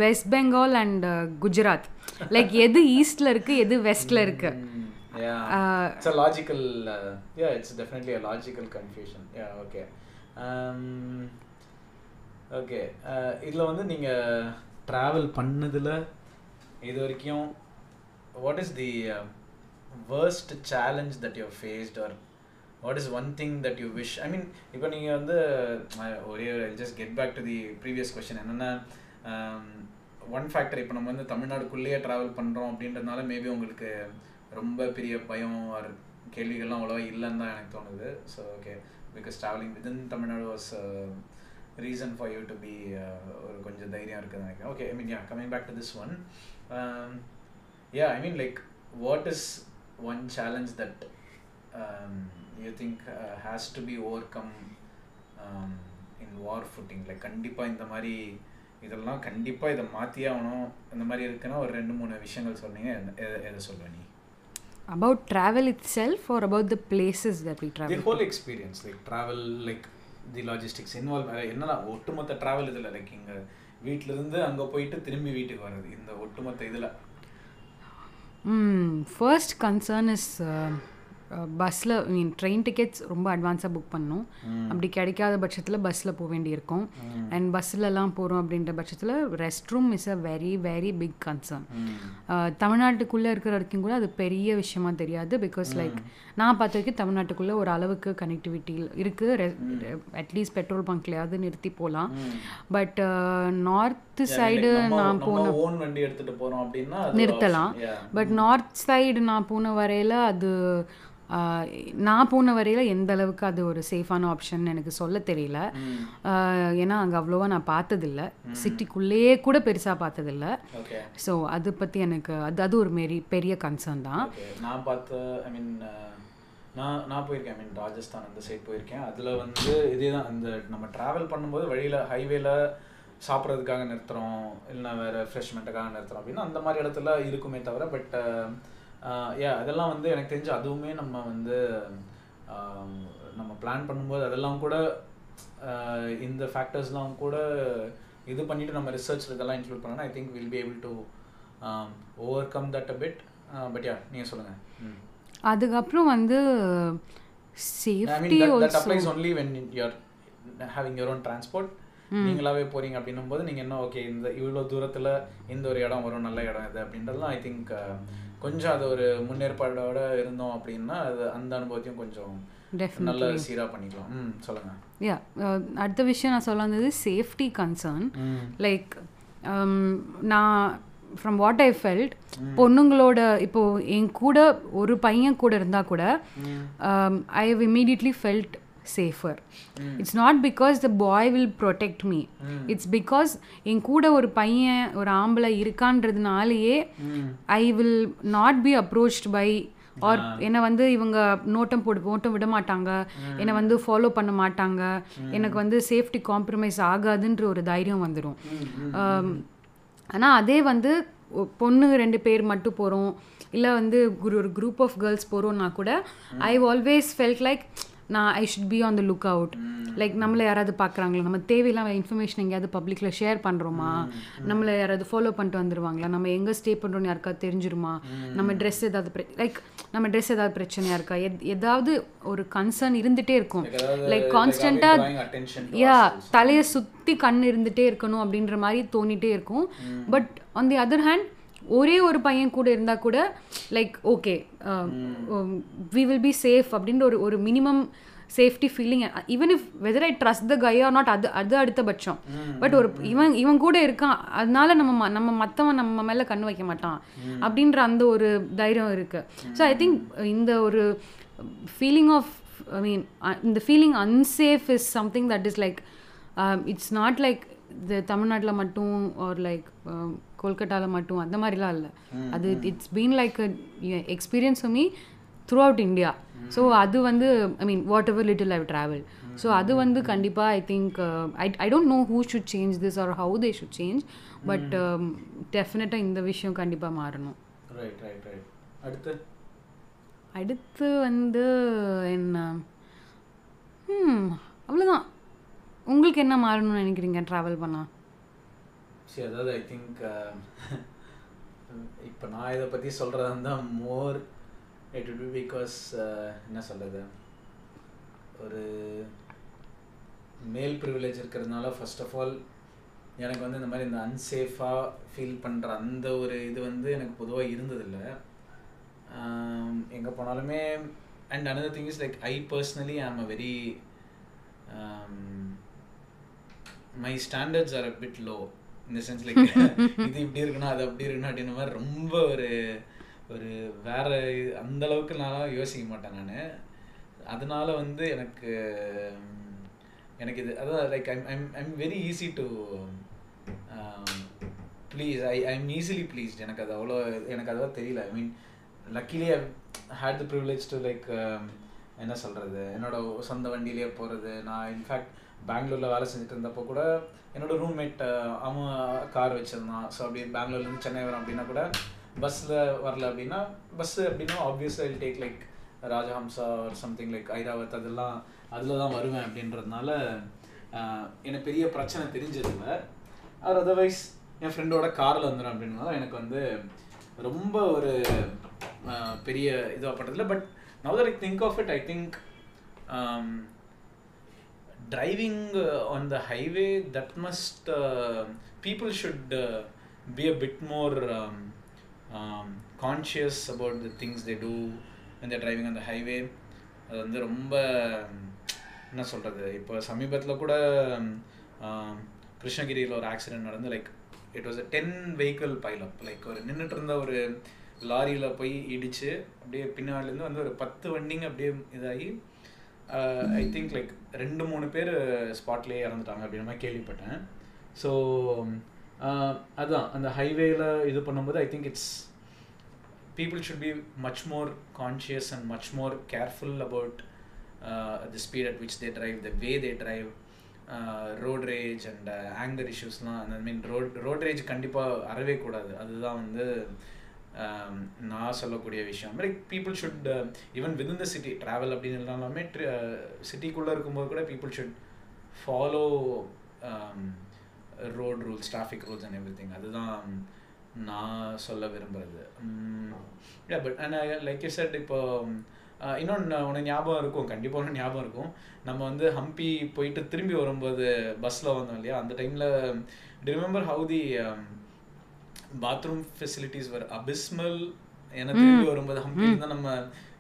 West Bengal and uh, Gujarat. Like எது ஈஸ்ட்ல இருக்கு எது வெஸ்ட்ல இருக்கு yeah Uh, it's a logical uh, yeah it's definitely a logical confusion yeah okay um, okay uh, இதில் வந்து நீங்கள் travel பண்ணதில் இது வரைக்கும் what is the worst challenge that you faced or what is one thing that you wish I mean இப்போ நீங்கள் வந்து ஒரே just get back to the previous question என்னென்னா ஒன் ஃபேக்டர் இப்போ நம்ம வந்து தமிழ்நாடுக்குள்ளேயே ட்ராவல் பண்ணுறோம் அப்படின்றதுனால மேபி உங்களுக்கு ரொம்ப பெரிய பயம் ஆர் கேள்விகள்லாம் அவ்வளோவா இல்லைன்னு தான் எனக்கு தோணுது. So okay because traveling within Tamil Nadu was reason for you to be ஒரு கொஞ்சம் தைரியம் இருக்குதுன்னு நினைக்கிறேன். Okay I mean yeah coming back to this one yeah I mean like what is one challenge that you think has to be overcome in war footing like கண்டிப்பாக இந்த மாதிரி இதெல்லாம் கண்டிப்பாக இதை மாற்றியே ஆகணும். இந்த மாதிரி இருக்குன்னா ஒரு ரெண்டு மூணு விஷயங்கள் சொன்னீங்க. எதை சொல்லுவேன் நீ? About travel itself or about the places that we travel whole experience like travel like the logistics involve என்னன்னா ஒட்டுமொத்த ட்ராவல் இதில் லைக் இங்கே வீட்டிலேருந்து அங்கே போயிட்டு திரும்பி வீட்டுக்கு வர்றது இந்த ஒட்டுமொத்த இதில்? ஃபர்ஸ்ட் கன்சர்ன் இஸ் பஸ்ஸில் மீன் ட்ரெயின் டிக்கெட்ஸ் ரொம்ப அட்வான்ஸாக புக் பண்ணணும். அப்படி கிடைக்காத பட்சத்தில் பஸ்ஸில் போக வேண்டியிருக்கும். அண்ட் பஸ்ஸிலலாம் போகிறோம் அப்படின்ற பட்சத்தில் rest room is a very very big concern தமிழ்நாட்டுக்குள்ளே இருக்கிற வரைக்கும் கூட அது பெரிய விஷயமா தெரியாது பிகாஸ் லைக் நான் பார்த்த வரைக்கும் தமிழ்நாட்டுக்குள்ளே ஒரு அளவுக்கு கனெக்டிவிட்டி இருக்குது அட்லீஸ்ட் பெட்ரோல் பங்க்லையாவது நிறுத்தி போகலாம் பட் நார்த் சைடு நான் போன வண்டி எடுத்துட்டு போறோம் அப்படின்னா நிறுத்தலாம். பட் நார்த் சைடு நான் போன வரையில் அது நான் போன வரையில் எந்த அளவுக்கு அது ஒரு சேஃபான ஆப்ஷன் எனக்கு சொல்ல தெரியல. ஏன்னா அங்கே அவ்வளோவா நான் பார்த்ததில்ல. சிட்டிக்குள்ளேயே கூட பெருசாக பார்த்ததில்ல. ஸோ அதை பற்றி எனக்கு அது அது ஒரு மாரி பெரிய கன்சர்ன் தான். நான் பார்த்த ஐ மீன் நான் நான் போயிருக்கேன். ஐ மீன் ராஜஸ்தான் அந்த சைட் போயிருக்கேன். அதில் வந்து இதே தான் இந்த நம்ம ட்ராவல் பண்ணும்போது வழியில் ஹைவேல சாப்பிட்றதுக்காக நிறுத்துகிறோம் இல்லைன்னா வேறு ஃப்ரெஷ்மெண்ட்டுக்காக நிறுத்துறோம். அப்படின்னா அந்த மாதிரி இடத்துல இருக்குமே தவிர பட் ஏ uh, uh, அதெல்லாம் வந்து எனக்கு தெரிஞ்சு அதுவுமே நம்ம வந்து um, நம்ம பிளான் பண்ணும்போது அதெல்லாம் கூட uh, இந்த ஃபேக்டர்ஸ்லாம் கூட இது பண்ணிவிட்டு நம்ம ரிசர்ச் இதெல்லாம் இன்க்ளூட் பண்ணோம்னா I think will be able to overcome that a bit but yeah நீங்கள் சொல்லுங்கள் ம். அதுக்கப்புறம் வந்து I mean, safety that, that also applies only when you're having your own transport. நீங்களாவே போறீங்க அப்படின்னும் போது நீங்க என்ன ஓகே இந்த இவ்வளோ தூரத்துல இந்த ஒரு இடம் வரும் நல்ல இடம் இது அப்படின்றதுலாம் ஐ திங்க் கொஞ்சம் அது ஒரு முன்னேற்பாடோட இருந்தோம் அப்படின்னா அது அந்த அனுபவத்தையும் கொஞ்சம் நல்ல சீரா பண்ணிக்கலாம். ம் சொல்லுங்க. யா அடுத்த விஷயம் நான் சொல்ல வந்தது சேஃப்டி கன்சர்ன் லைக் நான் ஃப்ரம் வாட் ஐ ஃபெல்ட் பொண்ணுங்களோட இப்போ என் கூட ஒரு பையன் கூட இருந்தால் கூட I have immediately felt safer it's not because the boy will protect me it's because என் கூட ஒரு பையன் ஒரு ஆம்பளை இருக்கான்றதுனாலேயே I will not be approached by or என்னை வந்து இவங்க நோட்டம் போடு நோட்டம் விட மாட்டாங்க. என்னை வந்து ஃபாலோ பண்ண மாட்டாங்க. எனக்கு வந்து சேஃப்டி காம்ப்ரமைஸ் ஆகாதுன்ற ஒரு தைரியம் வந்துடும் ஆனால் அதே வந்து பொண்ணுங்க ரெண்டு பேர் மட்டும் போகிறோம் இல்லை வந்து ஒரு ஒரு குரூப் ஆஃப் கேர்ள்ஸ் போகிறோம்னா கூட ஐ ஆல்வேஸ் ஃபெல்ட் லைக் நான் I should be on the look out like நம்மளை யாராவது பார்க்குறாங்களா? நம்ம தேவையில்லாம இன்ஃபர்மேஷன் எங்கேயாவது பப்ளிக்கில் ஷேர் பண்ணுறோமா நம்மளை யாராவது ஃபாலோ பண்ணிட்டு வந்துருவாங்களா? நம்ம எங்கே ஸ்டே பண்ணுறோன்னு யாருக்காவது தெரிஞ்சிருமா? நம்ம ட்ரெஸ் ஏதாவது லைக் நம்ம ட்ரெஸ் ஏதாவது பிரச்சனையா இருக்கா? எத்- ஏதாவது ஒரு கன்சர்ன் இருந்துகிட்டே இருக்கும். லைக் கான்ஸ்டண்ட்டாக யா தலையை சுற்றி கண் இருந்துகிட்டே இருக்கணும் அப்படின்ற மாதிரி தோணிட்டே இருக்கும். But on the other hand ஒரே ஒரு பையன் கூட இருந்தால் கூட like okay we will be safe அப்படின்ற ஒரு ஒரு minimum safety feeling even if whether I trust the guy or not அது அது அடுத்த பட்சம். பட் ஒரு இவன் இவன் கூட இருக்கான் அதனால நம்ம நம்ம மற்றவன் நம்ம மேலே கண் வைக்க மாட்டான் அப்படின்ற அந்த ஒரு தைரியம் இருக்கு. ஸோ ஐ திங்க் இந்த ஒரு ஃபீலிங் ஆஃப் ஐ மீன் இந்த feeling unsafe is something that is like it's not like இந்த தமிழ்நாட்டில் மட்டும் ஆர் லைக் கொல்கட்டாவில் மட்டும் அந்த மாதிரிலாம் இல்லை. அது it's been like experience me throughout India so அது வந்து I mean whatever little I travel so அது வந்து கண்டிப்பாக I think I I don't know who should change this or how they should change but டெஃபினட்டாக இந்த விஷயம் கண்டிப்பாக மாறணும். அடுத்து? வந்து என்ன? அவ்வளோதான் உங்களுக்கு என்ன மாறணும்னு நினைக்கிறீங்க ட்ராவல் பண்ணால் சரி அதாவது ஐ திங்க் uh, இப்போ நான் இதை பற்றி சொல்கிறதா இருந்தால் மோர் இட் would பிகாஸ் என்ன சொல்கிறது ஒரு மேல் ப்ரிவிலேஜ் இருக்கிறதுனால ஃபர்ஸ்ட் ஆஃப் ஆல் எனக்கு வந்து இந்த மாதிரி இந்த அன்சேஃபாக ஃபீல் பண்ணுற அந்த ஒரு இது வந்து எனக்கு பொதுவாக இருந்ததில்லை. எங்கே போனாலுமே and another thing is like I personally I'm a very my standards are a bit low இந்த சென்ஸ் லைக் இது இப்படி இருக்கணும் அது அப்படி இருக்கணும் அப்படின்ற மாதிரி ரொம்ப ஒரு ஒரு வேற அந்த அளவுக்கு நான் யோசிக்க மாட்டேன் நான். அதனால வந்து எனக்கு எனக்கு இது அதான் like I'm I'm I'm very easy to please I I am easily pleased எனக்கு அது அவ்வளோ எனக்கு அதுவாக தெரியல. I mean luckily I had the privilege to like என்ன சொல்கிறது என்னோட சொந்த வண்டியிலேயே போகிறது நான் இன்ஃபேக்ட் பெங்களூரில் வேலை செஞ்சுட்டு இருந்தப்போ கூட என்னோட ரூம்மேட் அவன் கார் வச்சிருந்தான். ஸோ அப்படி பெங்களூர்லேருந்து சென்னை வரோம் அப்படின்னா கூட பஸ்ஸில் வரல அப்படின்னா பஸ்ஸு அப்படின்னா ஆப்வியஸாக இல் டேக் லைக் ராஜஹம்சா ஒரு சம்திங் லைக் ஐராவத் அதெல்லாம் அதில் தான் வருவேன் அப்படின்றதுனால எனக்கு பெரிய பிரச்சனை தெரிஞ்சதில்லை. அவர் அதர்வைஸ் என் ஃப்ரெண்டோட காரில் வந்துடும் அப்படின்றனால எனக்கு வந்து ரொம்ப ஒரு பெரிய இதுவாக but now that I think of it I think driving uh, on the highway that must uh, people should uh, be a bit more um, um, conscious about the things they do when they're driving on the highway. அது வந்து ரொம்ப என்ன சொல்கிறது இப்போ சமீபத்தில் கூட um, கிருஷ்ணகிரியில் ஒரு ஆக்சிடென்ட் நடந்து like it was a ten vehicle pileup like ஒரு நின்றுட்டு இருந்த ஒரு லாரியில் போய் இடித்து அப்படியே பின்னாடிலேருந்து வந்து ஒரு பத்து வண்டிங்க அப்படியே இதாகி ஐ திங்க் லைக் ரெண்டு மூணு பேர் ஸ்பாட்லேயே இறந்துட்டாங்க அப்படின்ற மாதிரி கேள்விப்பட்டேன் ஸோ அதுதான் அந்த ஹைவேயில் இது பண்ணும்போது I think it's people should be much more conscious and much more careful about the speed at which they drive the way they drive road rage and anger இஷ்யூஸ்லாம் அந்த மீன் ரோட் ரோட் ரேஜ் கண்டிப்பாக அறவே கூடாது அதுதான் வந்து நான் சொல்லக்கூடிய விஷயம். Like people should even within the city travel அப்படின்னு இருந்தாலுமே சிட்டிக்குள்ளே uh, இருக்கும்போது கூட people should follow road rules traffic rules and everything அதுதான் நான் சொல்ல விரும்புகிறது but and like you said இப்போ இன்னொன்று உனக்கு ஞாபகம் இருக்கும். கண்டிப்பாக ஒன்று ஞாபகம் இருக்கும். நம்ம வந்து ஹம்பி போயிட்டு திரும்பி வரும்போது பஸ்ஸில் வந்தோம் இல்லையா? அந்த டைமில் remember how the bathroom facilities were abysmal ஏன்னா திரும்பி வரும்போது ஹம்பியில் தான் நம்ம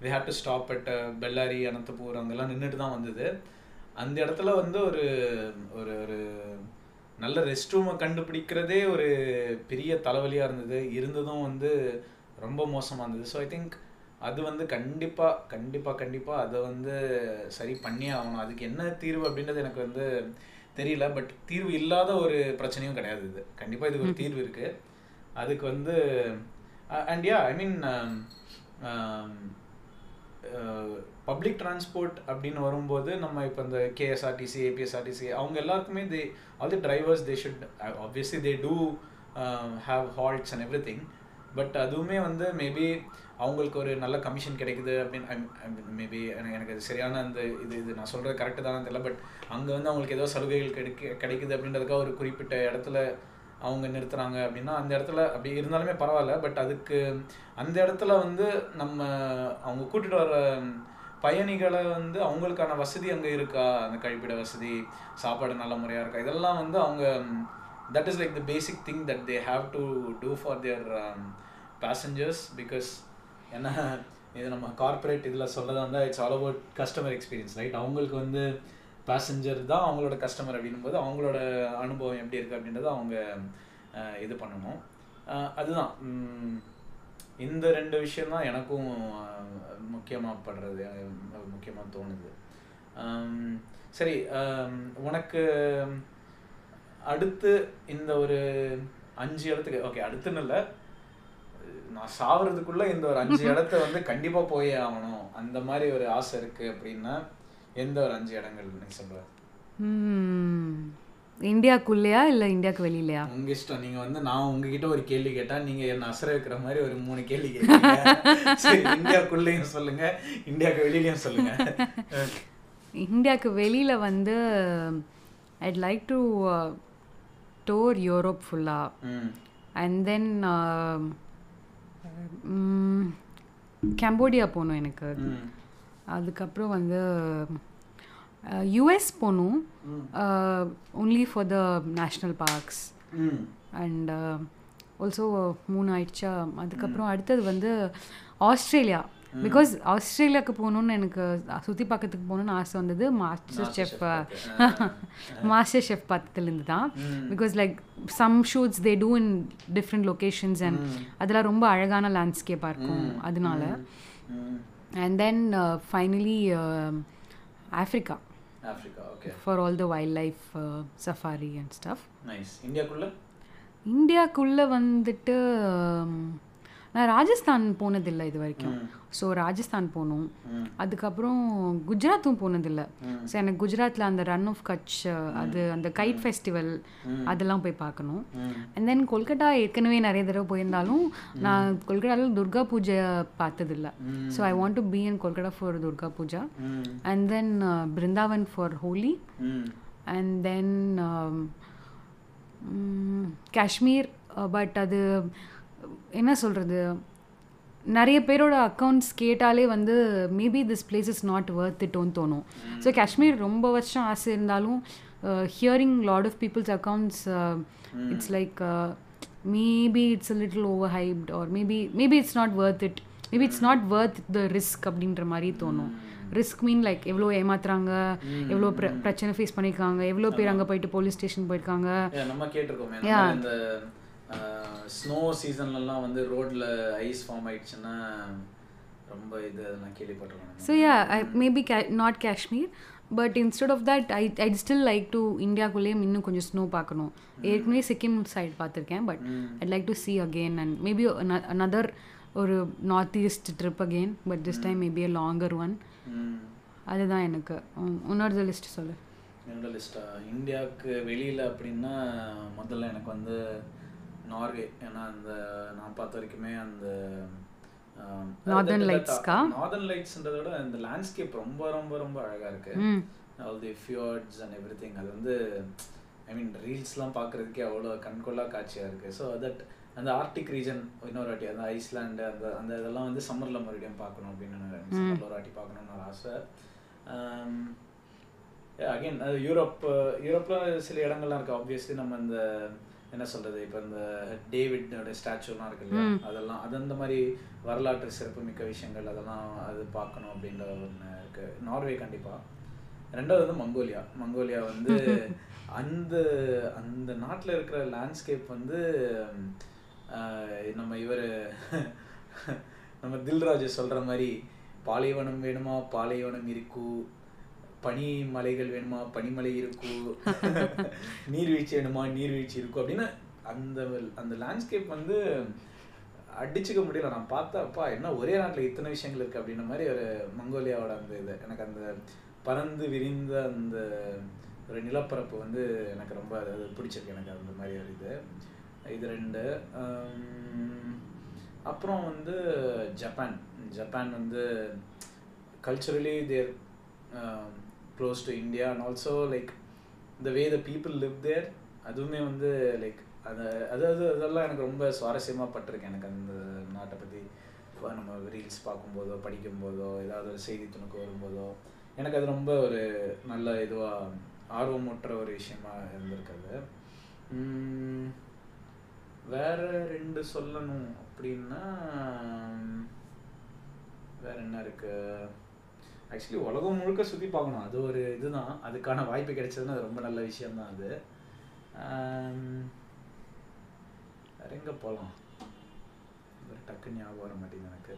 we had to stop at Bellary Anantapur அங்கெல்லாம் நின்றுட்டு தான் வந்தது. அந்த இடத்துல வந்து ஒரு ஒரு ஒரு நல்ல ரெஸ்ட் ரூமை கண்டுபிடிக்கிறதே ஒரு பெரிய தலைவலியாக இருந்தது. இருந்ததும் வந்து ரொம்ப மோசமாக இருந்தது. ஸோ ஐ திங்க் அது வந்து கண்டிப்பாக கண்டிப்பாக கண்டிப்பாக அதை வந்து சரி பண்ணியே ஆகணும். அதுக்கு என்ன தீர்வு அப்படின்றது எனக்கு வந்து தெரியல. பட் தீர்வு இல்லாத ஒரு பிரச்சனையும் கிடையாது இது. கண்டிப்பாக இதுக்கு ஒரு தீர்வு இருக்குது அதுக்கு வந்து and yeah I mean public transport அப்படின்னு வரும்போது நம்ம இப்போ இந்த கேஎஸ்ஆர்டிசி ஏபிஎஸ்ஆர்டிசி அவங்க எல்லாருக்குமே they all the drivers they should obviously they do have halts and everything but அதுவுமே வந்து மேபி அவங்களுக்கு ஒரு நல்ல கமிஷன் கிடைக்குது அப்படின்னு மேபி எனக்கு எனக்கு அது சரியான அந்த இது இது நான் சொல்கிறது கரெக்டு தானே தெரியல பட் அங்கே வந்து அவங்களுக்கு ஏதோ சலுகைகள் கிடைக்க கிடைக்குது அப்படின்றதுக்காக ஒரு குறிப்பிட்ட இடத்துல அவங்க நிறுத்துறாங்க அப்படின்னா அந்த இடத்துல அப்படி இருந்தாலுமே பரவாயில்ல. பட் அதுக்கு அந்த இடத்துல வந்து நம்ம அவங்க கூட்டிட்டு வர பயணிகளை வந்து அவங்களுக்கான வசதி அங்கே இருக்கா? அந்த கழிப்பிட வசதி சாப்பாடு நல்ல முறையாக இருக்கா? இதெல்லாம் வந்து அவங்க that is like the basic thing that they have to do for their passengers because ஏன்னா இது நம்ம கார்ப்பரேட் இதில் சொல்கிறதா இருந்தால் it's all about customer experience right அவங்களுக்கு வந்து பேசஞ்சர் தான் அவங்களோட கஸ்டமர் அப்படின்னும் போது அவங்களோட அனுபவம் எப்படி இருக்குது அப்படின்றத அவங்க இது பண்ணணும். அதுதான். இந்த ரெண்டு விஷயம் தான் எனக்கும் முக்கியமாக படுறது முக்கியமாக தோணுது. சரி உனக்கு அடுத்து இந்த ஒரு அஞ்சு இடத்துக்கு ஓகே அடுத்துன்னு இல்லை. நான் சாவறதுக்குள்ள இந்த ஒரு அஞ்சு இடத்த வந்து கண்டிப்பா போயே ஆகணும். அந்த மாதிரி ஒரு ஆசை இருக்கு அப்படின்னா எந்த ஒரு அஞ்சு இடங்கள் நீ சொல்ற ம். இந்தியாக்குள்ளேயா இல்லை இந்தியாவுக்கு வெளியிலையா? உங்க இஷ்டம். நீங்க வந்து நான் உங்ககிட்ட ஒரு கேள்வி கேட்டா நீங்க என்ன அசர வைக்கிற மாதிரி ஒரு மூணு கேள்வி கேட்குறீங்க சரி இந்தியாக்குள்ளேயும் சொல்லுங்க இந்தியாவுக்கு வெளியிலயும் சொல்லுங்க. இந்தியாவுக்கு வெளியில் வந்து I'd like to tour Europe ஃபுல்லாக அண்ட் தென் கேம்போடியா போகணும் எனக்கு. அதுக்கப்புறம் வந்து யூஎஸ் போகணும் only for the national parks and also மூணு ஆயிடுச்சா? அதுக்கப்புறம் அடுத்தது வந்து ஆஸ்திரேலியா. பிகாஸ் ஆஸ்திரேலியாவுக்கு போகணுன்னு எனக்கு சுற்றி பார்க்கறதுக்கு போகணுன்னு ஆசை வந்தது. மாஸ்டர் செஃப் மாஸ்டர் ஷெஃப் பார்த்ததுலேருந்து தான். Because like some shoots they do in different locations and அதெல்லாம் ரொம்ப அழகான லேண்ட்ஸ்கேப்பாக இருக்கும். அதனால. And then finally Africa Africa okay for all the wildlife safari and stuff nice இந்தியாக்குள்ள இந்தியாக்குள்ளே வந்துட்டு um, நான் ராஜஸ்தான் போனதில்லை இது வரைக்கும். ஸோ ராஜஸ்தான் போகணும் ம். அதுக்கப்புறம் குஜராத்தும் போனதில்லை. ஸோ எனக்கு குஜராத்தில் அந்த ரன் ஆஃப் கட்ச் அது அந்த கைட் ஃபெஸ்டிவல். அதெல்லாம் போய் பார்க்கணும். அண்ட் தென் கொல்கட்டா ஏற்கனவே நிறைய தடவை போயிருந்தாலும் நான் கொல்கட்டாவில் துர்கா பூஜை பார்த்ததில்ல. So I want to be in Kolkata for Durga Puja. And then Vrindavan for Holi and then Kashmir but அது என்ன சொல்கிறது நிறைய பேரோட அக்கௌண்ட்ஸ் கேட்டாலே வந்து maybe this place is not worth இட்டோன்னு தோணும். ஸோ காஷ்மீர் ரொம்ப வருஷம் ஆசை இருந்தாலும் hearing lot of peoples accounts it's like maybe it's a little overhyped or maybe maybe it's not worth it maybe it's not worth the risk அப்படின்ற மாதிரி தோணும். Risk mean like எவ்வளோ ஏமாத்துறாங்க எவ்வளோ பிர பிரச்சனை ஃபேஸ் பண்ணியிருக்காங்க எவ்வளோ பேர் அங்கே போயிட்டு போலீஸ் ஸ்டேஷன் போயிருக்காங்க. ஸ்னோ சீசன்லலாம் வந்து ரோட்ல ஐஸ் ஃபார்ம் ஆயிடுச்சுன்னா ரொம்ப இது அதெல்லாம் கேள்விப்பட்டிருக்கோம். So yeah I maybe K not Kashmir but instead of that I I still like to இந்தியாக்குள்ளேயே இன்னும் கொஞ்சம் ஸ்னோ பார்க்கணும். ஏற்கனவே சிக்கிம் சைடு பார்த்துருக்கேன் but I like to see again and maybe another ஒரு north east trip again but this time maybe a longer one அதுதான் எனக்கு. உன்னோட list சொல்லு. என்னோட லிஸ்டா இந்தியாவுக்கு வெளியில் அப்படின்னா முதல்ல எனக்கு வந்து நார்வே. ஏன்னா அந்த நான் பார்த்த வரைக்குமே அந்த Northern Lights-கா? நார்தர்ன் லைட்ஸ்ன்றத விட இந்த லேண்ட்ஸ்கேப் ரொம்ப ரொம்ப ரொம்ப அழகாக இருக்கு. All the fjords and everything அது வந்து ஐ மீன் ரீல்ஸ்லாம் பார்க்குறதுக்கே அவ்வளோ கண்கொள்ளா காட்சியாக இருக்குது ஸோ தட் அந்த ஆர்டிக் ரீஜன் இன்னொரு வாட்டி அந்த ஐஸ்லாண்டு அந்த அந்த இதெல்லாம் வந்து சம்மரில் மறுபடியும் பார்க்கணும் அப்படின்னு சம்மரில் ஒரு வாட்டி பார்க்கணும்னு ஒரு ஆசை. அகைன் அது யூரோப் யூரோப்பில் சில இடங்கள்லாம் இருக்குது ஆப்வியஸ்லி நம்ம இந்த என்ன சொல்கிறது இப்போ இந்த டேவிடோட ஸ்டாச்சுலாம் இருக்கு இல்லையா? அதெல்லாம் அது அந்த மாதிரி வரலாற்று சிறப்புமிக்க விஷயங்கள் அதெல்லாம் அது பார்க்கணும் அப்படின்ற ஒன்று இருக்குது நார்வே கண்டிப்பாக ரெண்டாவது வந்து மங்கோலியா. மங்கோலியா வந்து அந்த அந்த நாட்டில் இருக்கிற லேண்ட்ஸ்கேப் வந்து நம்ம இவர் நம்ம தில்ராஜ் சொல்கிற மாதிரி பாலைவனம் வேணுமா? பாலைவனம் இருக்கு? பனி மலைகள் வேணுமா? பனிமலை இருக்கு? நீர்வீழ்ச்சி வேணுமா? நீர்வீழ்ச்சி இருக்கும் அப்படின்னு அந்த அந்த லேண்ட்ஸ்கேப் வந்து அடிச்சுக்க முடியல. நான் பார்த்தா அப்பா என்ன ஒரே நாட்டில் இத்தனை விஷயங்கள் இருக்குது அப்படின்ற மாதிரி ஒரு மங்கோலியாவோட அந்த இது. எனக்கு அந்த பறந்து விரிந்த அந்த ஒரு நிலப்பரப்பு வந்து எனக்கு ரொம்ப அது பிடிச்சிருக்கு. எனக்கு அந்த மாதிரி ஒரு இது. இது ரெண்டு. அப்புறம் வந்து ஜப்பான். ஜப்பான் வந்து culturally they're close to India and also like the way the people live there அதுவுமே வந்து லைக் அது அதாவது அதெல்லாம் எனக்கு ரொம்ப சுவாரஸ்யமாக பட்டிருக்கேன் எனக்கு அந்த நாட்டை பற்றி நம்ம ரீல்ஸ் பார்க்கும்போதோ படிக்கும்போதோ ஏதாவது ஒரு செய்தி துணுக்கு வரும்போதோ எனக்கு அது ரொம்ப ஒரு நல்ல இதுவாக ஆர்வமுற்ற ஒரு விஷயமா இருந்திருக்குது வேற ரெண்டு சொல்லணும் அப்படின்னா வேற என்ன இருக்குது ஆக்சுவலி உலகம் முழுக்க சுற்றி பார்க்கணும். அது ஒரு இதுதான். அதுக்கான வாய்ப்பு கிடைச்சதுன்னா அது ரொம்ப நல்ல விஷயம்தான் அது. வேற எங்கே போகலாம் ஒரு டக்கு ஞாபகம் வர மாட்டேங்குது எனக்கு.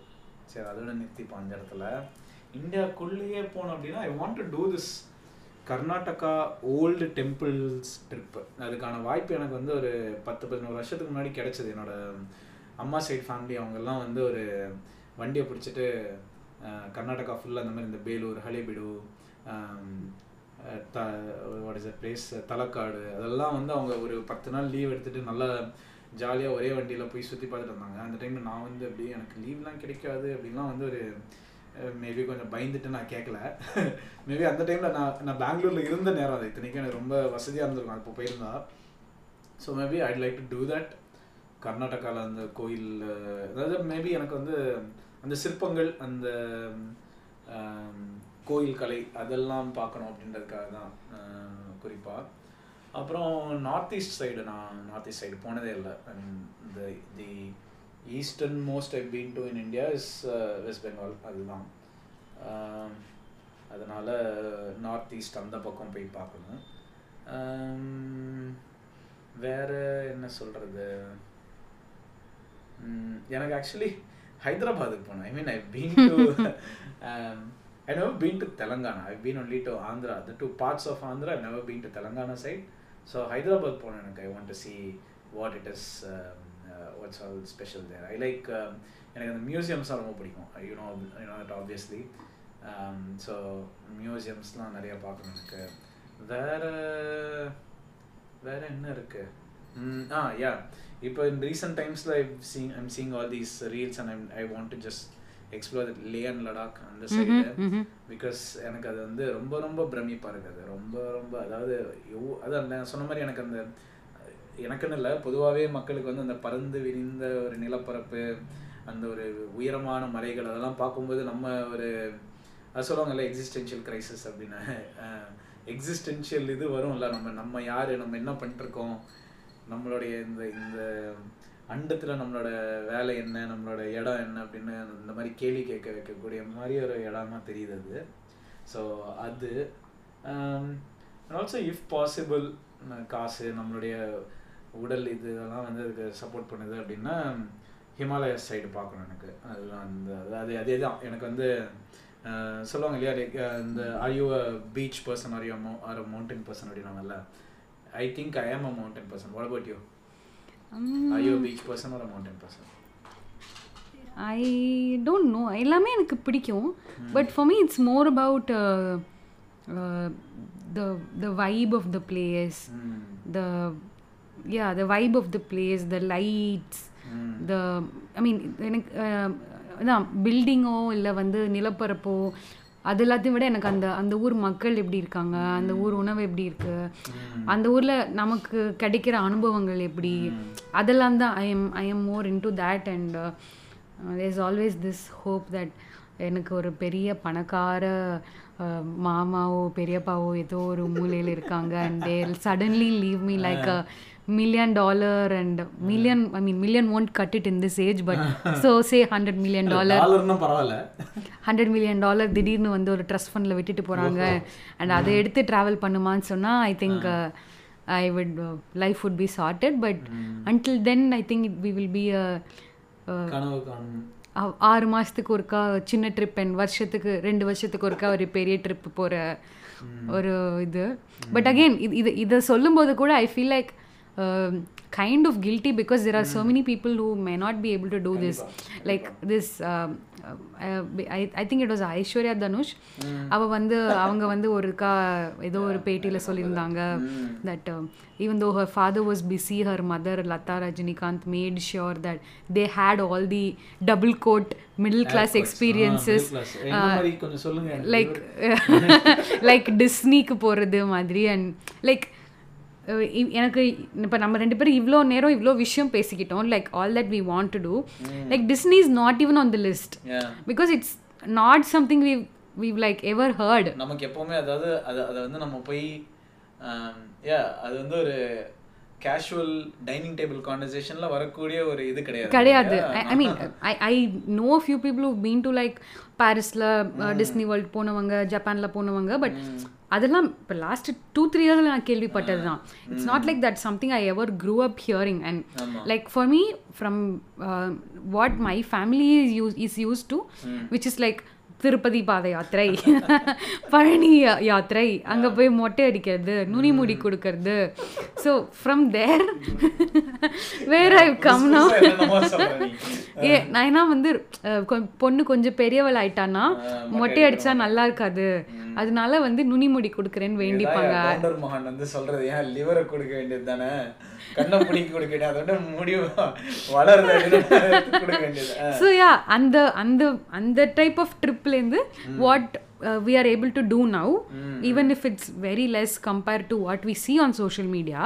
சரி அதோட நிறுத்திப்போம் அந்த இடத்துல. இந்தியாக்குள்ளேயே போனோம் அப்படின்னா I want to do this Karnataka old temples trip அதுக்கான வாய்ப்பு எனக்கு வந்து ஒரு பத்து பதினோரு வருஷத்துக்கு முன்னாடி கிடைச்சது. என்னோட அம்மா சைட் ஃபேமிலி அவங்கெல்லாம் வந்து ஒரு வண்டியை பிடிச்சிட்டு கர்நாடகா ஃபுல்லாக அந்த மாதிரி இந்த Belur Halebidu the what is a place Talakadu அதெல்லாம் வந்து அவங்க ஒரு பத்து நாள் லீவ் எடுத்துகிட்டு நல்லா ஜாலியாக ஒரே வண்டியில் போய் சுற்றி பார்த்துட்டு வந்தாங்க. அந்த டைமில் நான் வந்து அப்படி எனக்கு லீவ்லாம் கிடைக்காது அப்படின்லாம் வந்து ஒரு மேபி கொஞ்சம் பயந்துட்டு நான் கேட்கல மேபி அந்த டைமில் நான் நான் பெங்களூரில் இருந்த நேரம் அது. இத்தனைக்கும் எனக்கு ரொம்ப வசதியாக இருந்திருக்கும். அப்போ போயிருந்தா. So maybe I'd like to do that கர்நாடகாவில் அந்த கோயில் அதாவது மேபி எனக்கு வந்து அந்த சிற்பங்கள் அந்த கோயில் கலை அதெல்லாம் பார்க்கணும் அப்படின்றதுக்காக தான் குறிப்பாக அப்புறம் நார்த் ஈஸ்ட் சைடு நான் நார்த் ஈஸ்ட் சைடு போனதே இல்லை. ஐ மீன் இந்த the easternmost I been to in India is West Bengal அதுதான். அதனால் நார்த் ஈஸ்ட் அந்த பக்கம் போய் பார்க்கணும். வேறு என்ன சொல்கிறது எனக்கு ஆக்சுவலி ஹைதராபாத்துக்கு போனேன் I mean I been to I never been to Telangana I been only to Andhra the two parts of Andhra I never been to Telangana side so Hyderabad போனேன் எனக்கு. I want to see what it is what's all special there I like எனக்கு அந்த மியூசியம்ஸ்லாம் ரொம்ப பிடிக்கும். You know you know that obviously so மியூசியம்ஸ்லாம் நிறையா பார்க்கணும் எனக்கு. வேற வேற என்ன இருக்கு? ஆ யா இப்போ இன் ரீசெண்ட் டைம்ஸில் I seeing I'm seeing all these reels and I'm I want to just explore Leh and Ladakh அந்த சைடு பிகாஸ் எனக்கு அது வந்து ரொம்ப ரொம்ப பிரமிப்பாக இருக்குது. அது ரொம்ப ரொம்ப அதாவது எவ் அதான் நான் சொன்ன மாதிரி எனக்கு அந்த எனக்குன்னு இல்லை பொதுவாகவே மக்களுக்கு வந்து அந்த பறந்து விரிந்த ஒரு நிலப்பரப்பு அந்த ஒரு உயரமான மலைகள் அதெல்லாம் பார்க்கும்போது நம்ம ஒரு அது சொல்லுவாங்கல்ல எக்ஸிஸ்டென்ஷியல் கிரைசிஸ் அப்படின்னு. எக்ஸிஸ்டென்ஷியல் இது வரும்ல நம்ம நம்ம யார் நம்ம என்ன பண்ணிட்டுருக்கோம்? நம்மளுடைய இந்த இந்த அண்டத்தில் நம்மளோட வேலை என்ன நம்மளோட இடம் என்ன அப்படின்னு இந்த மாதிரி கேள்வி கேட்க வைக்கக்கூடிய மாதிரி ஒரு இடமா தெரியுது அது. ஸோ அது ஆல்சோ இஃப் பாசிபிள் காசு நம்மளுடைய உடல் இது இதெல்லாம் வந்து அதுக்கு சப்போர்ட் பண்ணுது அப்படின்னா ஹிமாலய சைடு பார்க்கணும் எனக்கு. அதுதான் அந்த அது அதே தான். எனக்கு வந்து சொல்லுவாங்க இல்லையா like, இந்த are you a beach person are you are a mountain person அப்படின்னாங்கல்ல I think I am a mountain person what about you are you beach person are a mountain person I don't know எல்லாமே எனக்கு பிடிக்கும். But for me it's more about the the vibe of the place the yeah the vibe of the place the lights the I mean எனக்கு அஹ், அதான் பில்டிங்கோ இல்லை வந்து நிலப்பரப்போ அது எல்லாத்தையும் விட எனக்கு அந்த அந்த ஊர் மக்கள் எப்படி இருக்காங்க அந்த ஊர் உணவு எப்படி இருக்கு அந்த ஊரில் நமக்கு கிடைக்கிற அனுபவங்கள் எப்படி? அதெல்லாம் தான் I am I am more into that and there is always this hope that எனக்கு ஒரு பெரிய பணக்கார மாமாவோ பெரியப்பாவோ ஏதோ ஒரு மூலையில் இருக்காங்க and there suddenly leave me like million dollar and million I mean million won't cut it in this age but so say hundred million dollar டாலர்னா பரவாயில்ல. Hundred million dollar திடீர்னு வந்து ஒரு ட்ரஸ்ட் ஃபண்டில் விட்டுட்டு போகிறாங்க அண்ட் அதை எடுத்து ட்ராவல் பண்ணுமான்னு சொன்னால் I think I would life would be sorted but until then I think we will be ஆறு மாதத்துக்கு ஒருக்கா சின்ன ட்ரிப் அண்ட் வருஷத்துக்கு ரெண்டு வருஷத்துக்கு ஒருக்கா ஒரு பெரிய ட்ரிப் போகிற ஒரு இது. பட் அகெயின் இது இது இதை சொல்லும்போது கூட I feel like kind of guilty because there are so many people who may not be able to do this like this um, uh, I, I think it was Aishwarya Dhanush அவ வந்து அவங்க வந்து ஒருக்கா ஏதோ ஒரு பேட்டியில் சொல்லியிருந்தாங்க that um, even though her father was busy her mother Lata Rajinikanth made sure that they had all the double coat middle class experiences என்ன மாதிரி கொஞ்சம் சொல்லுங்க எனக்கு லைக் லைக் டிஸ்னிக்கு போகிறது மாதிரி அண்ட் லைக் எனக்கு இப்போ நம்ம ரெண்டு பேரும் இவ்வளோ நேரம் இவ்வளோ விஷயம் பேசிக்கிட்டோம் like all that we want to do like Disney is not even on the list. Because it's not something we we like ever heard நமக்கு எப்பவுமே அதாவது அது அதை வந்து நம்ம போய் யா அது வந்து ஒரு கேஷுவல் டைனிங் டேபிள் கான்வர்சேஷன்ல வரக்கூடிய ஒரு இது கிடையாது. கிடையாது. I mean I I know few people who been to like பாரிஸில் டிஸ்னி வேர்ல்ட் போனவங்க ஜப்பானில் போனவங்க பட் அதெல்லாம் இப்போ லாஸ்ட் டூ த்ரீ இயர்ஸில் நான் கேள்விப்பட்டது தான் it's not like that something I ever grew up hearing and like for me from what my family is use is use to which is like Tirupati பாத யாத்திரை பழனி யாத்திரை அங்கே போய் மொட்டை அடிக்கிறது நுனி முடி கொடுக்கறது. So from there where I come. ஏ நான் என்ன வந்து பொண்ணு கொஞ்சம் பெரியவள் ஆயிட்டான்னா மொட்டை அடிச்சா நல்லா இருக்காது. அதனால வந்து நுனி முடி கொடுக்குறேன்னு வேண்டிப்பாங்க. சொல்றது. ஏன் லிவரை கொடுக்க வேண்டியது தானே? கண்ணை பிடிக்க கொடுக்க வேண்டியது அதோட வளருது அப்படின்னு கொடுக்க வேண்டியது. ஸோ யா அந்த அந்த அந்த type of ட்ரிப்லேருந்து what we are able to do now even if it's very less compared to what we see on social media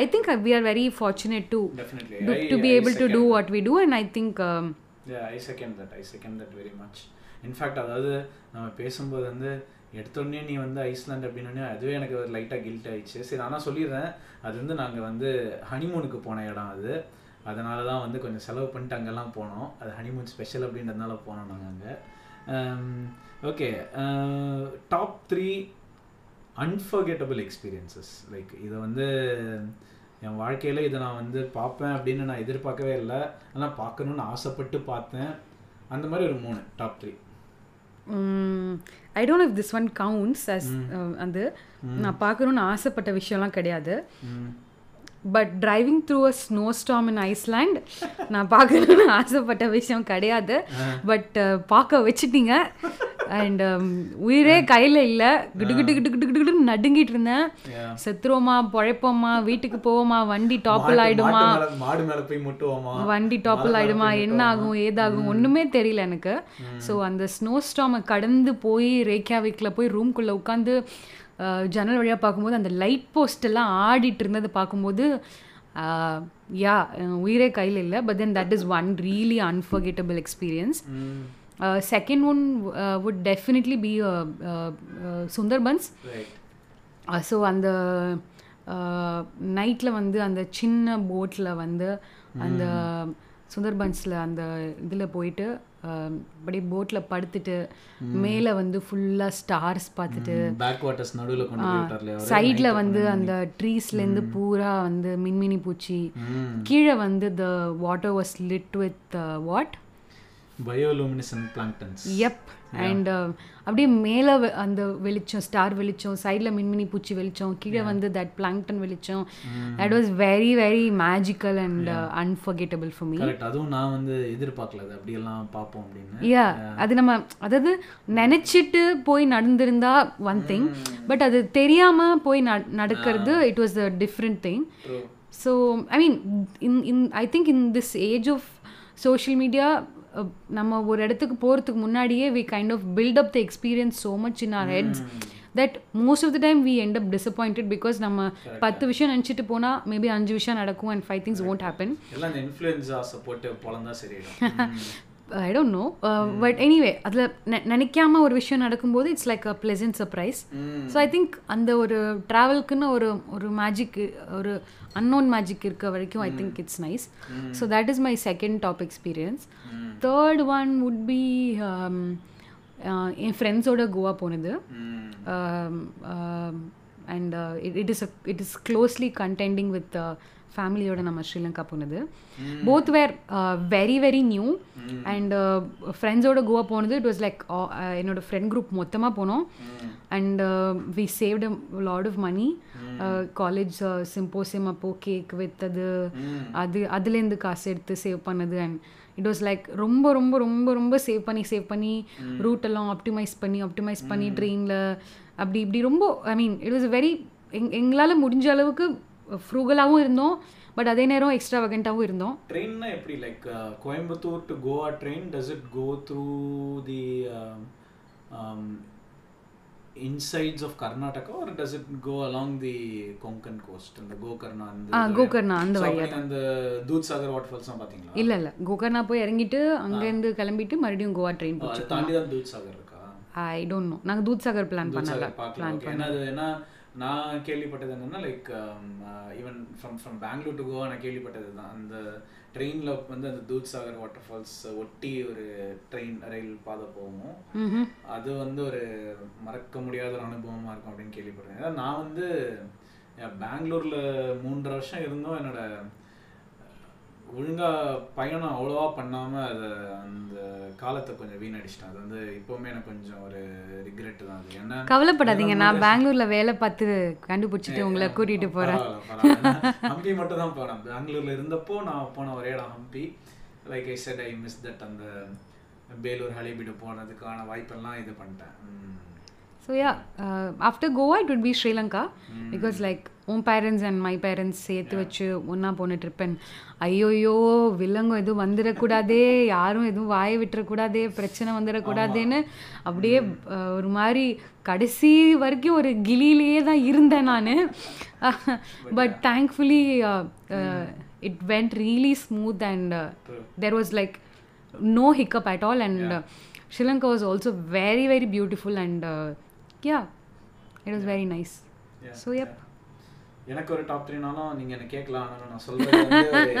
I think we are very fortunate to. To be I able to do what we do and I think I second that I second that very much in fact அதாவது நம்ம பேசும்போது வந்து எடுத்தோடனே நீ வந்து island அப்படின்னே அதுவே எனக்கு ஒரு லைட்டாக கில்ட் ஆயிடுச்சு. சரி ஆனால் சொல்லிடுறேன்? அது வந்து நாங்கள் வந்து ஹனிமூனுக்கு போன இடம் அது. அதனால தான் வந்து கொஞ்சம் செலவு பண்ணிட்டு அங்கெல்லாம் போனோம். அது ஹனிமூன் ஸ்பெஷல் அப்படின்றதுனால போனோம் நாங்கள் அங்கே. Okay top three unforgettable experiences like இதை வந்து என் வாழ்க்கையில் இதை நான் வந்து பார்ப்பேன் அப்படின்னு நான் எதிர்பார்க்கவே இல்லை. ஆனால் பார்க்கணுன்னு ஆசைப்பட்டு பார்த்தேன். அந்த மாதிரி ஒரு மூணு top three I don't if this one counts as அது. நான் பார்க்கணுன்னு ஆசைப்பட்ட விஷயம்லாம் கிடையாது. But driving through a snow storm in Iceland நான் பார்க்கணுன்னு ஆசைப்பட்ட விஷயம் கிடையாது. பட் பார்க்க வச்சுட்டீங்க. அண்ட் உயிரே கையில் இல்லை. கிட்டு கிட்டு கிட்டு கிட்டு கிட்டு கிட்டு நடுங்கிட்டு இருந்தேன். செத்துருவோமா பொழைப்போமா வீட்டுக்கு போவோமா வண்டி டாப்பில் ஆயிடுமா? மாடு மேலே போய் முட்டுவோமா? வண்டி டாப்பில் ஆயிடுமா என்ன ஆகும் ஏதாகும் ஒன்றுமே தெரியல எனக்கு. ஸோ அந்த ஸ்னோ ஸ்டாமை கடந்து போய் ரேக்கியாவிக்கில் போய் ரூம்குள்ளே உட்காந்து ஜன்னல் வழியாக பார்க்கும்போது அந்த லைட் போஸ்ட் எல்லாம் ஆடிட்டு இருந்ததை பார்க்கும்போது யா உயிரே கையில் இல்லை. But then that is one really unforgettable experience second one would definitely be Sundarbans so அந்த நைட்டில் வந்து அந்த சின்ன போட்டில் வந்து அந்த சுந்தர்பன்ஸில் அந்த இதில் போயிட்டு அப்படியே போட்டில் படுத்துட்டு மேலே வந்து ஃபுல்லாக ஸ்டார்ஸ் பார்த்துட்டு பேக் வாட்டர்ஸ் நடுவில் கொண்டு போயிட்டார்ல சைடில் வந்து அந்த ட்ரீஸ்லேருந்து பூரா வந்து மின்மினி பூச்சி கீழே வந்து the water was lit with what bioluminescent planktons எப் அண்ட் அப்படியே மேலே அந்த வெளிச்சம் ஸ்டார் வெளிச்சம் சைடில் மின்மினி பூச்சி வெளிச்சம் கீழே வந்து தட் பிளாங்டன் வெளிச்சம். That was very very magical and unforgettable for me அதுவும் நான் வந்து எதிர்பார்க்கல அது அப்படியெல்லாம் பார்ப்போம் அப்படின்னு. யா அது நம்ம அதாவது நினச்சிட்டு போய் நடந்திருந்தா ஒன் திங் பட் அது தெரியாமல் போய் நடக்கிறது it was a different thing so I mean in in I think in this age of social media நம்ம ஒரு இடத்துக்கு போகிறதுக்கு முன்னாடியே we kind of build up the experience so much in our heads that most of the time we end up disappointed because நம்ம பத்து விஷயம் நினச்சிட்டு போனால் மேபி அஞ்சு விஷயம் நடக்கும் and five things won't happen I don't know but anyway அதில் நினைக்காம ஒரு விஷயம் நடக்கும்போது it's like a pleasant surprise so I think அந்த ஒரு ட்ராவல்க்குன்னு ஒரு ஒரு மேஜிக் ஒரு அன்னோன் மேஜிக் இருக்க வரைக்கும் I think it's nice so that is my second top experience third one would be என் ஃப்ரெண்ட்ஸோட கோவா போனது. And it is it is closely contending with ஃபேமிலியோட நம்ம ஸ்ரீலங்கா போனது. Both were very very new and ஃப்ரெண்ட்ஸோட கோவா போனது it was like என்னோட friend group மொத்தமாக போனோம். And we saved lot of money college symposium அப்போ கேக் வித்தது. அது அதுலேருந்து காசு எடுத்து சேவ் பண்ணது. அண்ட் இட் வாஸ் லைக் ரொம்ப ரொம்ப ரொம்ப ரொம்ப சேவ் பண்ணி சேவ் பண்ணி ரூட் எல்லாம் ஆப்டிமைஸ் பண்ணி ஆப்டிமைஸ் பண்ணி ட்ரெயினில் அப்படி இப்படி ரொம்ப I mean it was very எங் எங்களால் முடிஞ்ச அளவுக்கு ஃப்ரூகலாகவும் இருந்தோம் பட் அதே நேரம் எக்ஸ்ட்ரா வகண்டாகவும் இருந்தோம். ட்ரெயின்னா எப்படி? Like Coimbatore to Goa train does it go through the insides of Karnataka or does it go along the Konkan coast அந்த கோகர்ணா அந்த கோகர்ணா அந்த வழியா அந்த தூத் சாகர் வாட்டர் ஃபால்ஸ்லாம் பாத்தீங்களா இல்ல இல்ல. கோகர்ணா போய் இறங்கிட்டு அங்கேருந்து கிளம்பிட்டு மறுபடியும் கோவா ட்ரெயின் போச்சு தாண்டி தான் தூத் சாகர் இருக்கா? ஐ டோன்ட் நோ நாங்கள் தூத் சாகர் பிளான் பண்ணல. பிளான் பண்ணல. ஏன்னா நான் கேள்விப்பட்டது என்னன்னா like even from from Bangalore to Goa நான் கேள்விப்பட்டது தான். அந்த ட்ரெயினில் வந்து அந்த தூத் சாகர் வாட்டர் ஃபால்ஸ் ஒட்டி ஒரு ட்ரெயின் ரயில் பாதை போகும். அது வந்து ஒரு மறக்க முடியாத ஒரு அனுபவமாக இருக்கும் அப்படின்னு கேள்விப்பட்டேன். நான் வந்து பெங்களூரில் மூன்றரை வருஷம் இருந்தும். என்னோட ஒழுங்காக பயணம் அவ்வளோவா பண்ணாமல் அதை அந்த காலத்தை கொஞ்சம் வீணடிச்சிட்டேன். அது வந்து இப்போவுமே எனக்கு கொஞ்சம் ஒரு ரிக்ரெட் தான் அது. என்ன கவலைப்படாதீங்க. நான் பெங்களூர்ல வேலை பார்த்து கண்டுபிடிச்சிட்டு உங்களை கூட்டிட்டு போறேன். ஹம்பி மட்டும் தான் போனேன் பெங்களூர்ல இருந்தப்போ நான் போன ஒரே இடம் Hampi. Like I said I miss that அந்த பேலூர் ஹலிபீடு போனதுக்கான வாய்ப்பெல்லாம் இது பண்ணிட்டேன். So yeah after Goa it would be Sri Lanka because like உன் பேரண்ட்ஸ் அண்ட் மை பேரண்ட்ஸ் சேர்த்து வச்சு ஒன்றா போன ட்ரிப்பன் ஐயோயோ வில்லங்கம் எதுவும் வந்துடக்கூடாதே யாரும் எதுவும் வாயை விட்டுறக்கூடாதே பிரச்சனை வந்துடக்கூடாதேன்னு அப்படியே ஒரு மாதிரி கடைசி வரைக்கும் ஒரு கிளியிலேயே தான் இருந்தேன் நான். But thankfully it went really smooth and there was like no hiccup at all and uh, sri lanka was also very very was very nice. Yeah, so yep. yeah. எனக்கு ஒரு டாப் த்ரீனாலும் நீங்கள் என்ன கேட்கலாம் ஆனாலும் நான் சொல்கிறது வந்து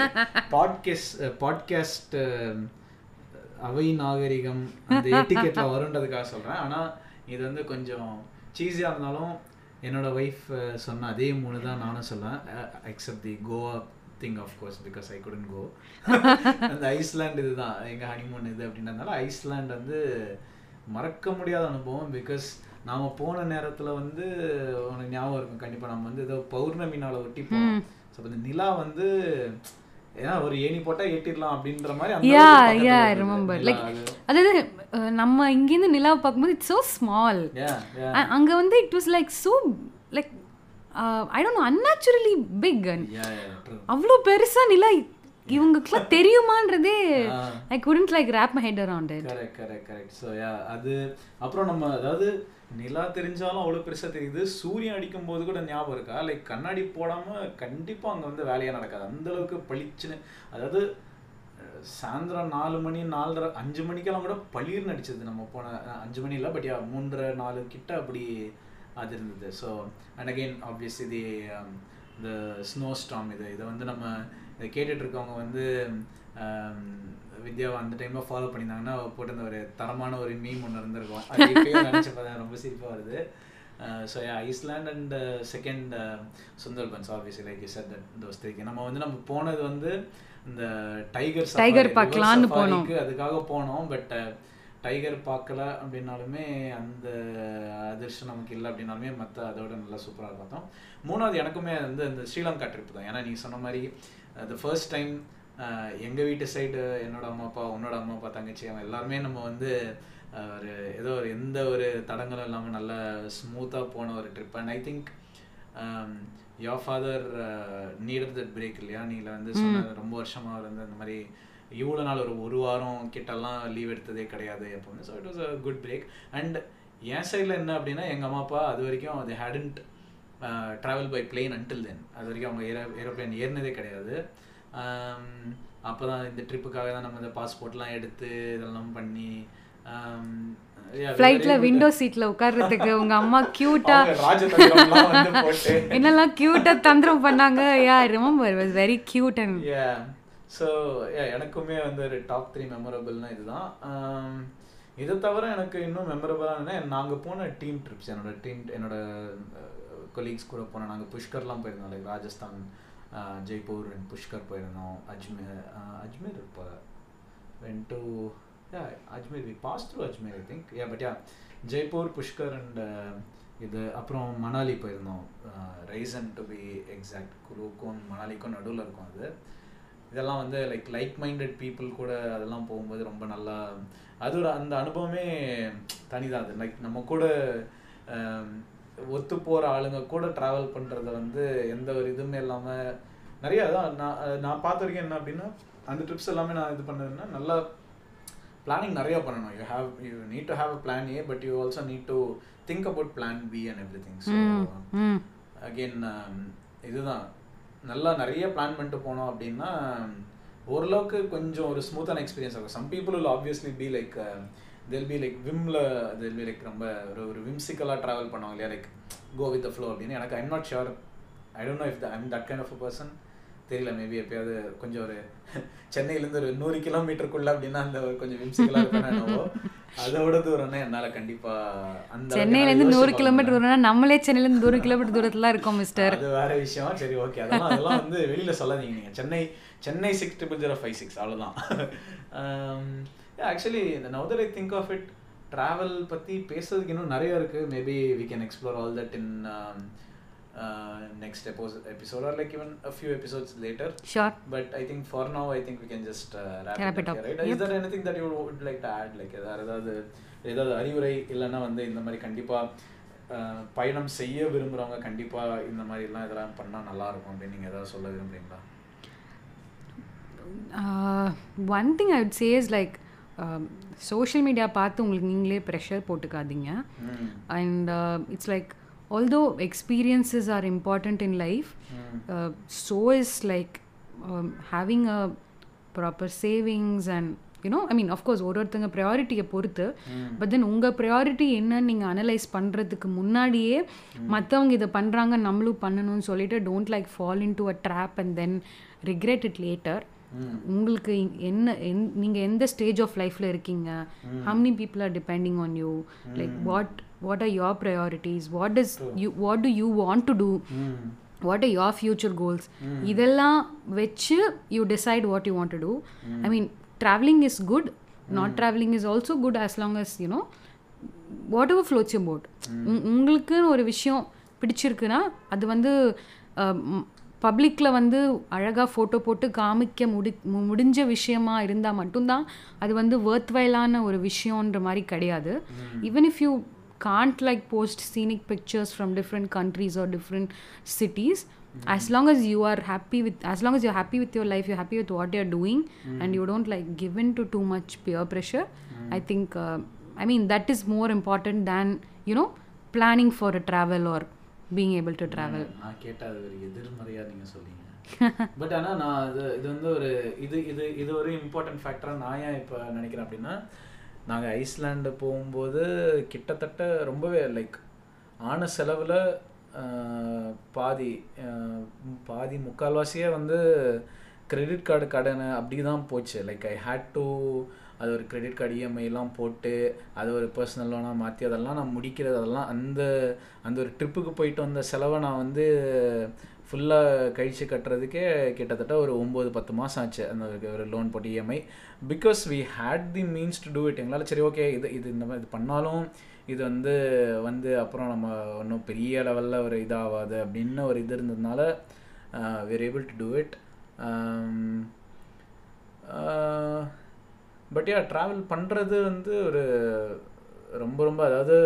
பாட்காஸ்ட் பாட்காஸ்ட் அவை நாகரிகம் அந்த எட்டிக்கெட்டில் வருன்றதுக்காக சொல்கிறேன் ஆனால் இது வந்து கொஞ்சம் சீஸியாக இருந்தாலும் என்னோட ஒய்ஃப் சொன்ன அதே மூணு தான் நானும் சொல்லுவேன். Except the Goa thing of course because I couldn't go அந்த ஐஸ்லாண்ட் இதுதான் எங்கள் ஹனிமூன் இது அப்படின்றதுனால ஐஸ்லாண்ட் வந்து மறக்க முடியாத அனுபவம் பிகாஸ் நாம போன நேரத்துல வந்து உனக்கு ஞாபகம் இருக்கும் கண்டிப்பா நம்ம வந்து ஏதோ பௌர்ணமி நாளை ஒட்டி போனோம் ஸோ அந்த நிலா வந்து ஏன்னா ஒரு ஏணி போட்டா ஏட்டிடலாம் அப்படின்ற மாதிரி அந்த yeah அளவுக்கு yeah i பக்கத்துல remember இருந்தது. like நிலா அது. அதாவது நம்ம இங்கேருந்து நிலாவை பார்க்கும்போது it's so small Yeah, yeah. அங்கே வந்து it was like so like I don't know unnaturally big. அவ்வளோ பெருசா நிலா இவங்களுக்குலாம் தெரியுமான்றதே. I couldn't like wrap my head around it correct correct correct so yeah அது அப்புறம் நம்ம அதாவது நிலா தெரிஞ்சாலும் அவ்வளோ பெருசாக தெரியுது. சூரியன் அடிக்கும் போது கூட ஞாபகம் இருக்கா? லைக் கண்ணாடி போடாமல் கண்டிப்பாக அங்கே வந்து வேலையாக நடக்காது. அந்தளவுக்கு பளிச்சுன்னு அதாவது சாயந்தரம் நாலு மணி நாலரை அஞ்சு மணிக்கெல்லாம் கூட பளிர்னு அடிச்சது நம்ம போன அஞ்சு மணி இல்லை பட் யா மூன்றரை நாலு கிட்ட அப்படி அது இருந்தது. ஸோ அண்ட் அகெயின் ஆப்வியஸ் இது இந்த ஸ்னோ ஸ்டாம் இது இதை வந்து நம்ம இதை கேட்டுட்ருக்கவங்க வந்து um, வித்யாவை அந்த டைமில் ஃபாலோ பண்ணியிருந்தாங்கன்னா அவ போட்டிருந்த ஒரு தரமான ஒரு மீம் ஒன்று இருந்திருக்கும். அது இப்பயும் நினச்சி பார்த்தா ரொம்ப சிரிப்பாக வருது. So Iceland and second Sundarbans obviously like set those த்ரீக்கு நம்ம வந்து நம்ம போனது வந்து இந்த டைகர் Tiger பார்க்கலான்னு போனோம். அதுக்காக போனோம். பட் டைகர் பார்க்கல அப்படின்னாலுமே அந்த அதிர்ஷ்டம் நமக்கு இல்லை அப்படின்னாலுமே மற்ற அதோட நல்லா சூப்பராக பார்த்தோம். மூணாவது எனக்குமே வந்து இந்த ஸ்ரீலங்கா ட்ரிப் தான். ஏன்னா நீ சொன்ன மாதிரி த ஃபர்ஸ்ட் டைம் எங்கள் வீட்டு சைடு என்னோட அம்மா அப்பா உன்னோட அம்மா அப்பா தங்கச்சி அவன் எல்லாருமே நம்ம வந்து ஒரு ஏதோ ஒரு எந்த ஒரு தடங்களும் இல்லாமல் நல்ல ஸ்மூத்தாக போன ஒரு trip and I think your father needed that break இல்லையா? நீ வந்து சொன்ன ரொம்ப வருஷமா அவர் வந்து அந்த மாதிரி இவ்வளோ நாள் ஒரு ஒரு வாரம் கிட்டலாம் லீவ் எடுத்ததே கிடையாது எப்பவுமே. So it was a good break and என் சைடில் என்ன அப்படின்னா எங்கள் அம்மா அப்பா அது வரைக்கும் அது hadn't travel by plane until then அது வரைக்கும் அவங்க ஏரோ ஏரோப்ளேன் ஏறினதே கிடையாது. அப்போ தான் இந்த ட்ரிப்புக்காக தான் நம்ம இந்த பாஸ்போர்ட்லாம் எடுத்து இதெல்லாம் பண்ணி um, ஃப்ளைட்ல. விண்டோ சீட்ல உட்கார்றதுக்கு உங்க அம்மா கியூட்டா என்னெல்லாம் கியூட்டா தந்திரம் பண்ணாங்க. Yeah remember was very cute and yeah so எனக்குமே வந்து ஒரு டாப் த்ரீ மெமரபிள்னா இதுதான். Um, இதை தவிர எனக்கு இன்னும் மெமரபிளான நாங்கள் போன டீம் ட்ரிப்ஸ் என்னோட டீம் என்னோட கொலீக்ஸ் கூட போனோம் நாங்கள் புஷ்கர்லாம் போயிருந்தோம் லைக் ராஜஸ்தான் ஜெய்ப்பூர் அண்ட் புஷ்கர் போயிருந்தோம் அஜ்மீர் அஜ்மீர் இப்போ went to yeah Ajmer we pass through Ajmer I think yeah but yeah Jaipur Pushkar and இது அப்புறம் மணாலி போயிருந்தோம் ரைசன் டு பி எக்ஸாக்ட் குருக்கும் மணாலிக்கும் நடுவில் இருக்கும் அது இதெல்லாம் வந்து லைக் லைக் மைண்டட் பீப்புள் கூட அதெல்லாம் போகும்போது ரொம்ப நல்லா அது ஒரு அந்த அனுபவமே தனிதான் அது லைக் நம்ம கூட ஒத்து போகிற ஆளுங்க கூட ட்ராவல் பண்ணுறத வந்து எந்த ஒரு இதுவுமே இல்லாமல் நிறைய அதான் நான் நான் பார்த்த வரைக்கும் என்ன அப்படின்னா அந்த ட்ரிப்ஸ் எல்லாமே நான் இது பண்ணதுன்னா நல்லா பிளானிங் நிறைய பண்ணணும். You have you need to have a plan A but you also need to think about plan B and everything so again இதுதான். நல்லா நிறைய பிளான் பண்ணிட்டு போனோம் அப்படின்னா ஓரளவுக்கு கொஞ்சம் ஒரு ஸ்மூத்தான எக்ஸ்பீரியன்ஸ் இருக்கும் some people will obviously be like they'll be like விம்ல they'll be like ரொம்ப ஒரு ஒரு விம்சிக்கலாக ட்ராவல் பண்ணுவாங்க இல்லையா? Like go with the flow அப்படின்னு. எனக்கு I'm not sure I don't know if I'm that kind of a person தெரியல maybe எப்பயாவது கொஞ்சம் ஒரு சென்னையிலேருந்து ஒரு நூறு கிலோமீட்டருக்குள்ள அப்படின்னா அந்த கொஞ்சம் விம்சிக்கலாக இருப்பேன் அதோட தூரம்னா என்னால் கண்டிப்பாக அந்த சென்னையில இருந்து நூறு கிலோமீட்டர் தூரம்னா நம்மளே சென்னையில இருந்து நூறு கிலோமீட்டர் தூரத்துல இருக்கோம் மிஸ்டர் அது வேற விஷயம். சரி ஓகே அதெல்லாம் அதெல்லாம் வந்து வெளியில சொல்லாதீங்க நீங்க. Chennai Chennai six triple zero five six அவ்வளோதான் ஆக்சுவலி இந்த நவதர் I think of it travel பற்றி பேசுறதுக்கு இன்னும் நிறைய இருக்கு. Maybe we can explore all that in next episode or like even a few episodes later sure but I think for now I think we can just Wrap it up. Right is there anything that you would like to add like வேறு ஏதாவது ஏதாவது அறிவுரை இல்லைன்னா வந்து இந்த மாதிரி கண்டிப்பாக பயணம் செய்ய விரும்புகிறவங்க கண்டிப்பாக இந்த மாதிரிலாம் இதெல்லாம் பண்ணால் நல்லா இருக்கும் அப்படின்னு நீங்கள் ஏதாவது சொல்ல விரும்புறீங்களா? One thing I would say is like social media பார்த்து உங்களுக்கு நீங்களே pressure போட்டுக்காதீங்க. And it's like although experiences are important in life ம். uh, so is like um, having a proper savings and you know I mean of course ஒரு ஒருத்தங்க ப்ரையாரிட்டியை பொறுத்து but then உங்கள் priority என்னன்னு நீங்கள் அனலைஸ் பண்ணுறதுக்கு முன்னாடியே மற்றவங்க இதை பண்ணுறாங்க நம்மளும் பண்ணணும்னு சொல்லிட்டு don't like fall into a trap and then regret it later உங்களுக்கு என்ன எந் நீங்கள் எந்த ஸ்டேஜ் ஆஃப் லைஃப்பில் இருக்கீங்க many people are depending on you like what what are your priorities what does you what do you want to do what are your future goals இதெல்லாம் வச்சு decide what you want to do i mean traveling is good not traveling is also good as long as you know whatever floats your boat உங்- உங்களுக்குன்னு ஒரு விஷயம் பிடிச்சிருக்குன்னா அது வந்து பப்ளிக்கில் வந்து அழகாக ஃபோட்டோ போட்டு காமிக்க முடி முடிஞ்ச விஷயமா இருந்தால் மட்டும்தான் அது வந்து வேர்த்வைலான ஒரு விஷயன்ற மாதிரி கிடையாது even if you can't like post scenic pictures from different countries or different cities as long as you are happy with as long as you're happy with your life you're happy with what you're doing and you don't like give in to too much peer pressure i think uh, i mean that is more important than you know planning for a travel or being able to travel நான் கேட்டால் அது ஒரு எதிர்மறையாக நீங்கள் சொல்லிங்க but ஆனால் நான் இது இது வந்து ஒரு இது இது இது ஒரு இம்பார்ட்டன்ட் ஃபேக்டராக நான் ஏன் இப்போ நினைக்கிறேன் அப்படின்னா நாங்கள் ஐஸ்லாண்டு போகும்போது கிட்டத்தட்ட ரொம்பவே லைக் ஆன செலவில் பாதி பாதி முக்கால்வாசியே வந்து கிரெடிட் கார்டு கடன் அப்படி தான் போச்சு. லைக் ஐ ஹேட் டு அது ஒரு கிரெடிட் கார்டு இஎம்ஐலாம் போட்டு அது ஒரு பர்சனல் லோனாக மாற்றி அதெல்லாம் நான் முடிக்கிறது. அதெல்லாம் அந்த அந்த ஒரு ட்ரிப்புக்கு போயிட்டு வந்த செலவை நான் வந்து ஃபுல்லாக கழிச்சு கட்டுறதுக்கே கிட்டத்தட்ட ஒரு ஒம்பது பத்து மாதம் ஆச்சு. அந்த ஒரு- லோன் போட்டு EMI because we had the means to do it எங்களால் சரி ஓகே இது இது இந்த மாதிரி இது பண்ணாலும் இது வந்து வந்து அப்புறம் நம்ம ஒன்றும் பெரிய லெவலில் ஒரு இதாகாது அப்படின்னு ஒரு இது இருந்ததுனால were able to do it but yeah travel பண்ணுறது வந்து ஒரு ரொம்ப ரொம்ப அதாவது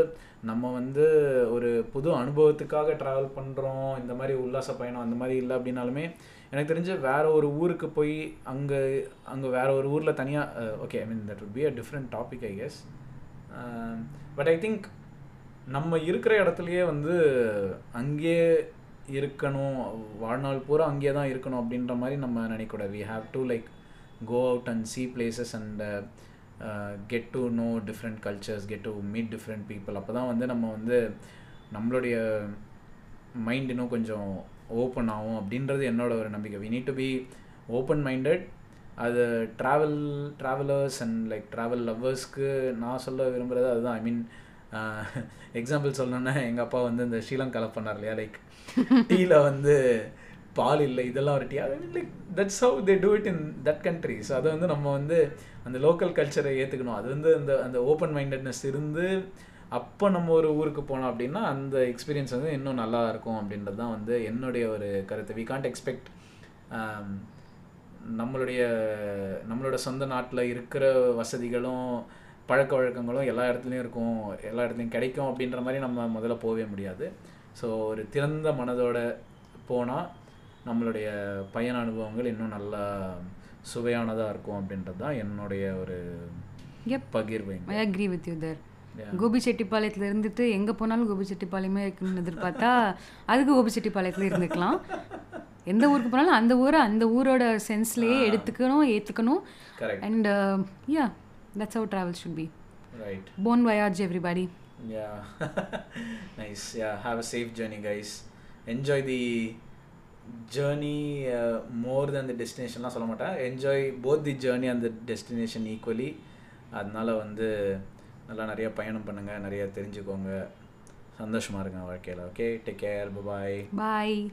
நம்ம வந்து ஒரு புது அனுபவத்துக்காக ட்ராவல் பண்ணுறோம் இந்த மாதிரி உல்லாச பயணம் அந்த மாதிரி இல்லை அப்படின்னாலுமே எனக்கு தெரிஞ்சு வேறு ஒரு ஊருக்கு போய் அங்கே அங்கே வேற ஒரு ஊரில் தனியாக okay I mean that would be a different topic I guess but I think நம்ம இருக்கிற இடத்துலையே வந்து அங்கேயே இருக்கணும் வாழ்நாள் பூரா அங்கேயே தான் இருக்கணும் அப்படின்ற மாதிரி நம்ம நினைக்கூடாது we have to like go out and see places and get to know different cultures get to meet different people அப்போ தான் வந்து நம்ம வந்து நம்மளுடைய மைண்ட் இன்னும் கொஞ்சம் ஓப்பன் ஆகும் அப்படின்றது என்னோட ஒரு நம்பிக்கை. We need to be open minded அது travel travellers and like travel லவ்வர்ஸ்க்கு நான் சொல்ல விரும்புகிறது அதுதான். ஐ மீன் எக்ஸாம்பிள் uh, சொல்லணுன்னா எங்கள் அப்பா வந்து இந்த ஸ்ரீலங்காவில் பண்ணார் இல்லையா? லைக் டீயில் வந்து பால் இல்லை இதெல்லாம் ஒரு tea like that's how they do it in that country so அதை வந்து நம்ம வந்து அந்த லோக்கல் கல்ச்சரை ஏற்றுக்கணும் அது வந்து அந்த அந்த ஓப்பன் மைண்டட்னஸ் இருந்து அப்போ நம்ம ஒரு ஊருக்கு போனோம் அப்படின்னா அந்த எக்ஸ்பீரியன்ஸ் வந்து இன்னும் நல்லா இருக்கும் அப்படின்றது தான் வந்து என்னுடைய ஒரு கருத்து. வி காண்ட் எக்ஸ்பெக்ட் நம்மளுடைய நம்மளோட சொந்த நாட்டில் இருக்கிற வசதிகளும் பழக்க வழக்கங்களும் எல்லா இடத்துலையும் இருக்கும். எல்லா இடத்துலையும் கிடைக்கும் அப்படின்ற மாதிரி நம்ம முதல்ல போகவே முடியாது. ஸோ ஒரு திறந்த மனதோட போனால் நம்மளுடைய பயண அனுபவங்கள் இன்னும் நல்லா சுவையானதாக இருக்கும் அப்படின்றது தான் என்னுடைய ஒரு. பகிர்வு I agree with you there. Gopi செட்டிப்பாளையத்தில் இருந்துட்டு எங்கே போனாலும் கோபி செட்டிப்பாளையமே இருக்குன்னு எதிர்பார்த்தா அதுக்கு கோபி செட்டிப்பாளையத்தில் இருந்துக்கலாம் எந்த ஊருக்கு போனாலும் அந்த ஊரை அந்த ஊரோட சென்ஸ்லேயே எடுத்துக்கணும் ஏற்றுக்கணும் and yeah that's how travel should be right bon voyage everybody Yeah. nice. Yeah. Have a safe journey, guys. Enjoy the journey more uh, more the டெஸ்டினேஷன்லாம் சொல்ல மாட்டேன். என்ஜாய் போத் தி ஜேர்னி அந்த டெஸ்டினேஷன் ஈக்குவலி அதனால வந்து நல்லா நிறைய பயணம் பண்ணுங்கள் நிறைய தெரிஞ்சுக்கோங்க. சந்தோஷமாக இருங்க வாழ்க்கையில் okay take care bye bye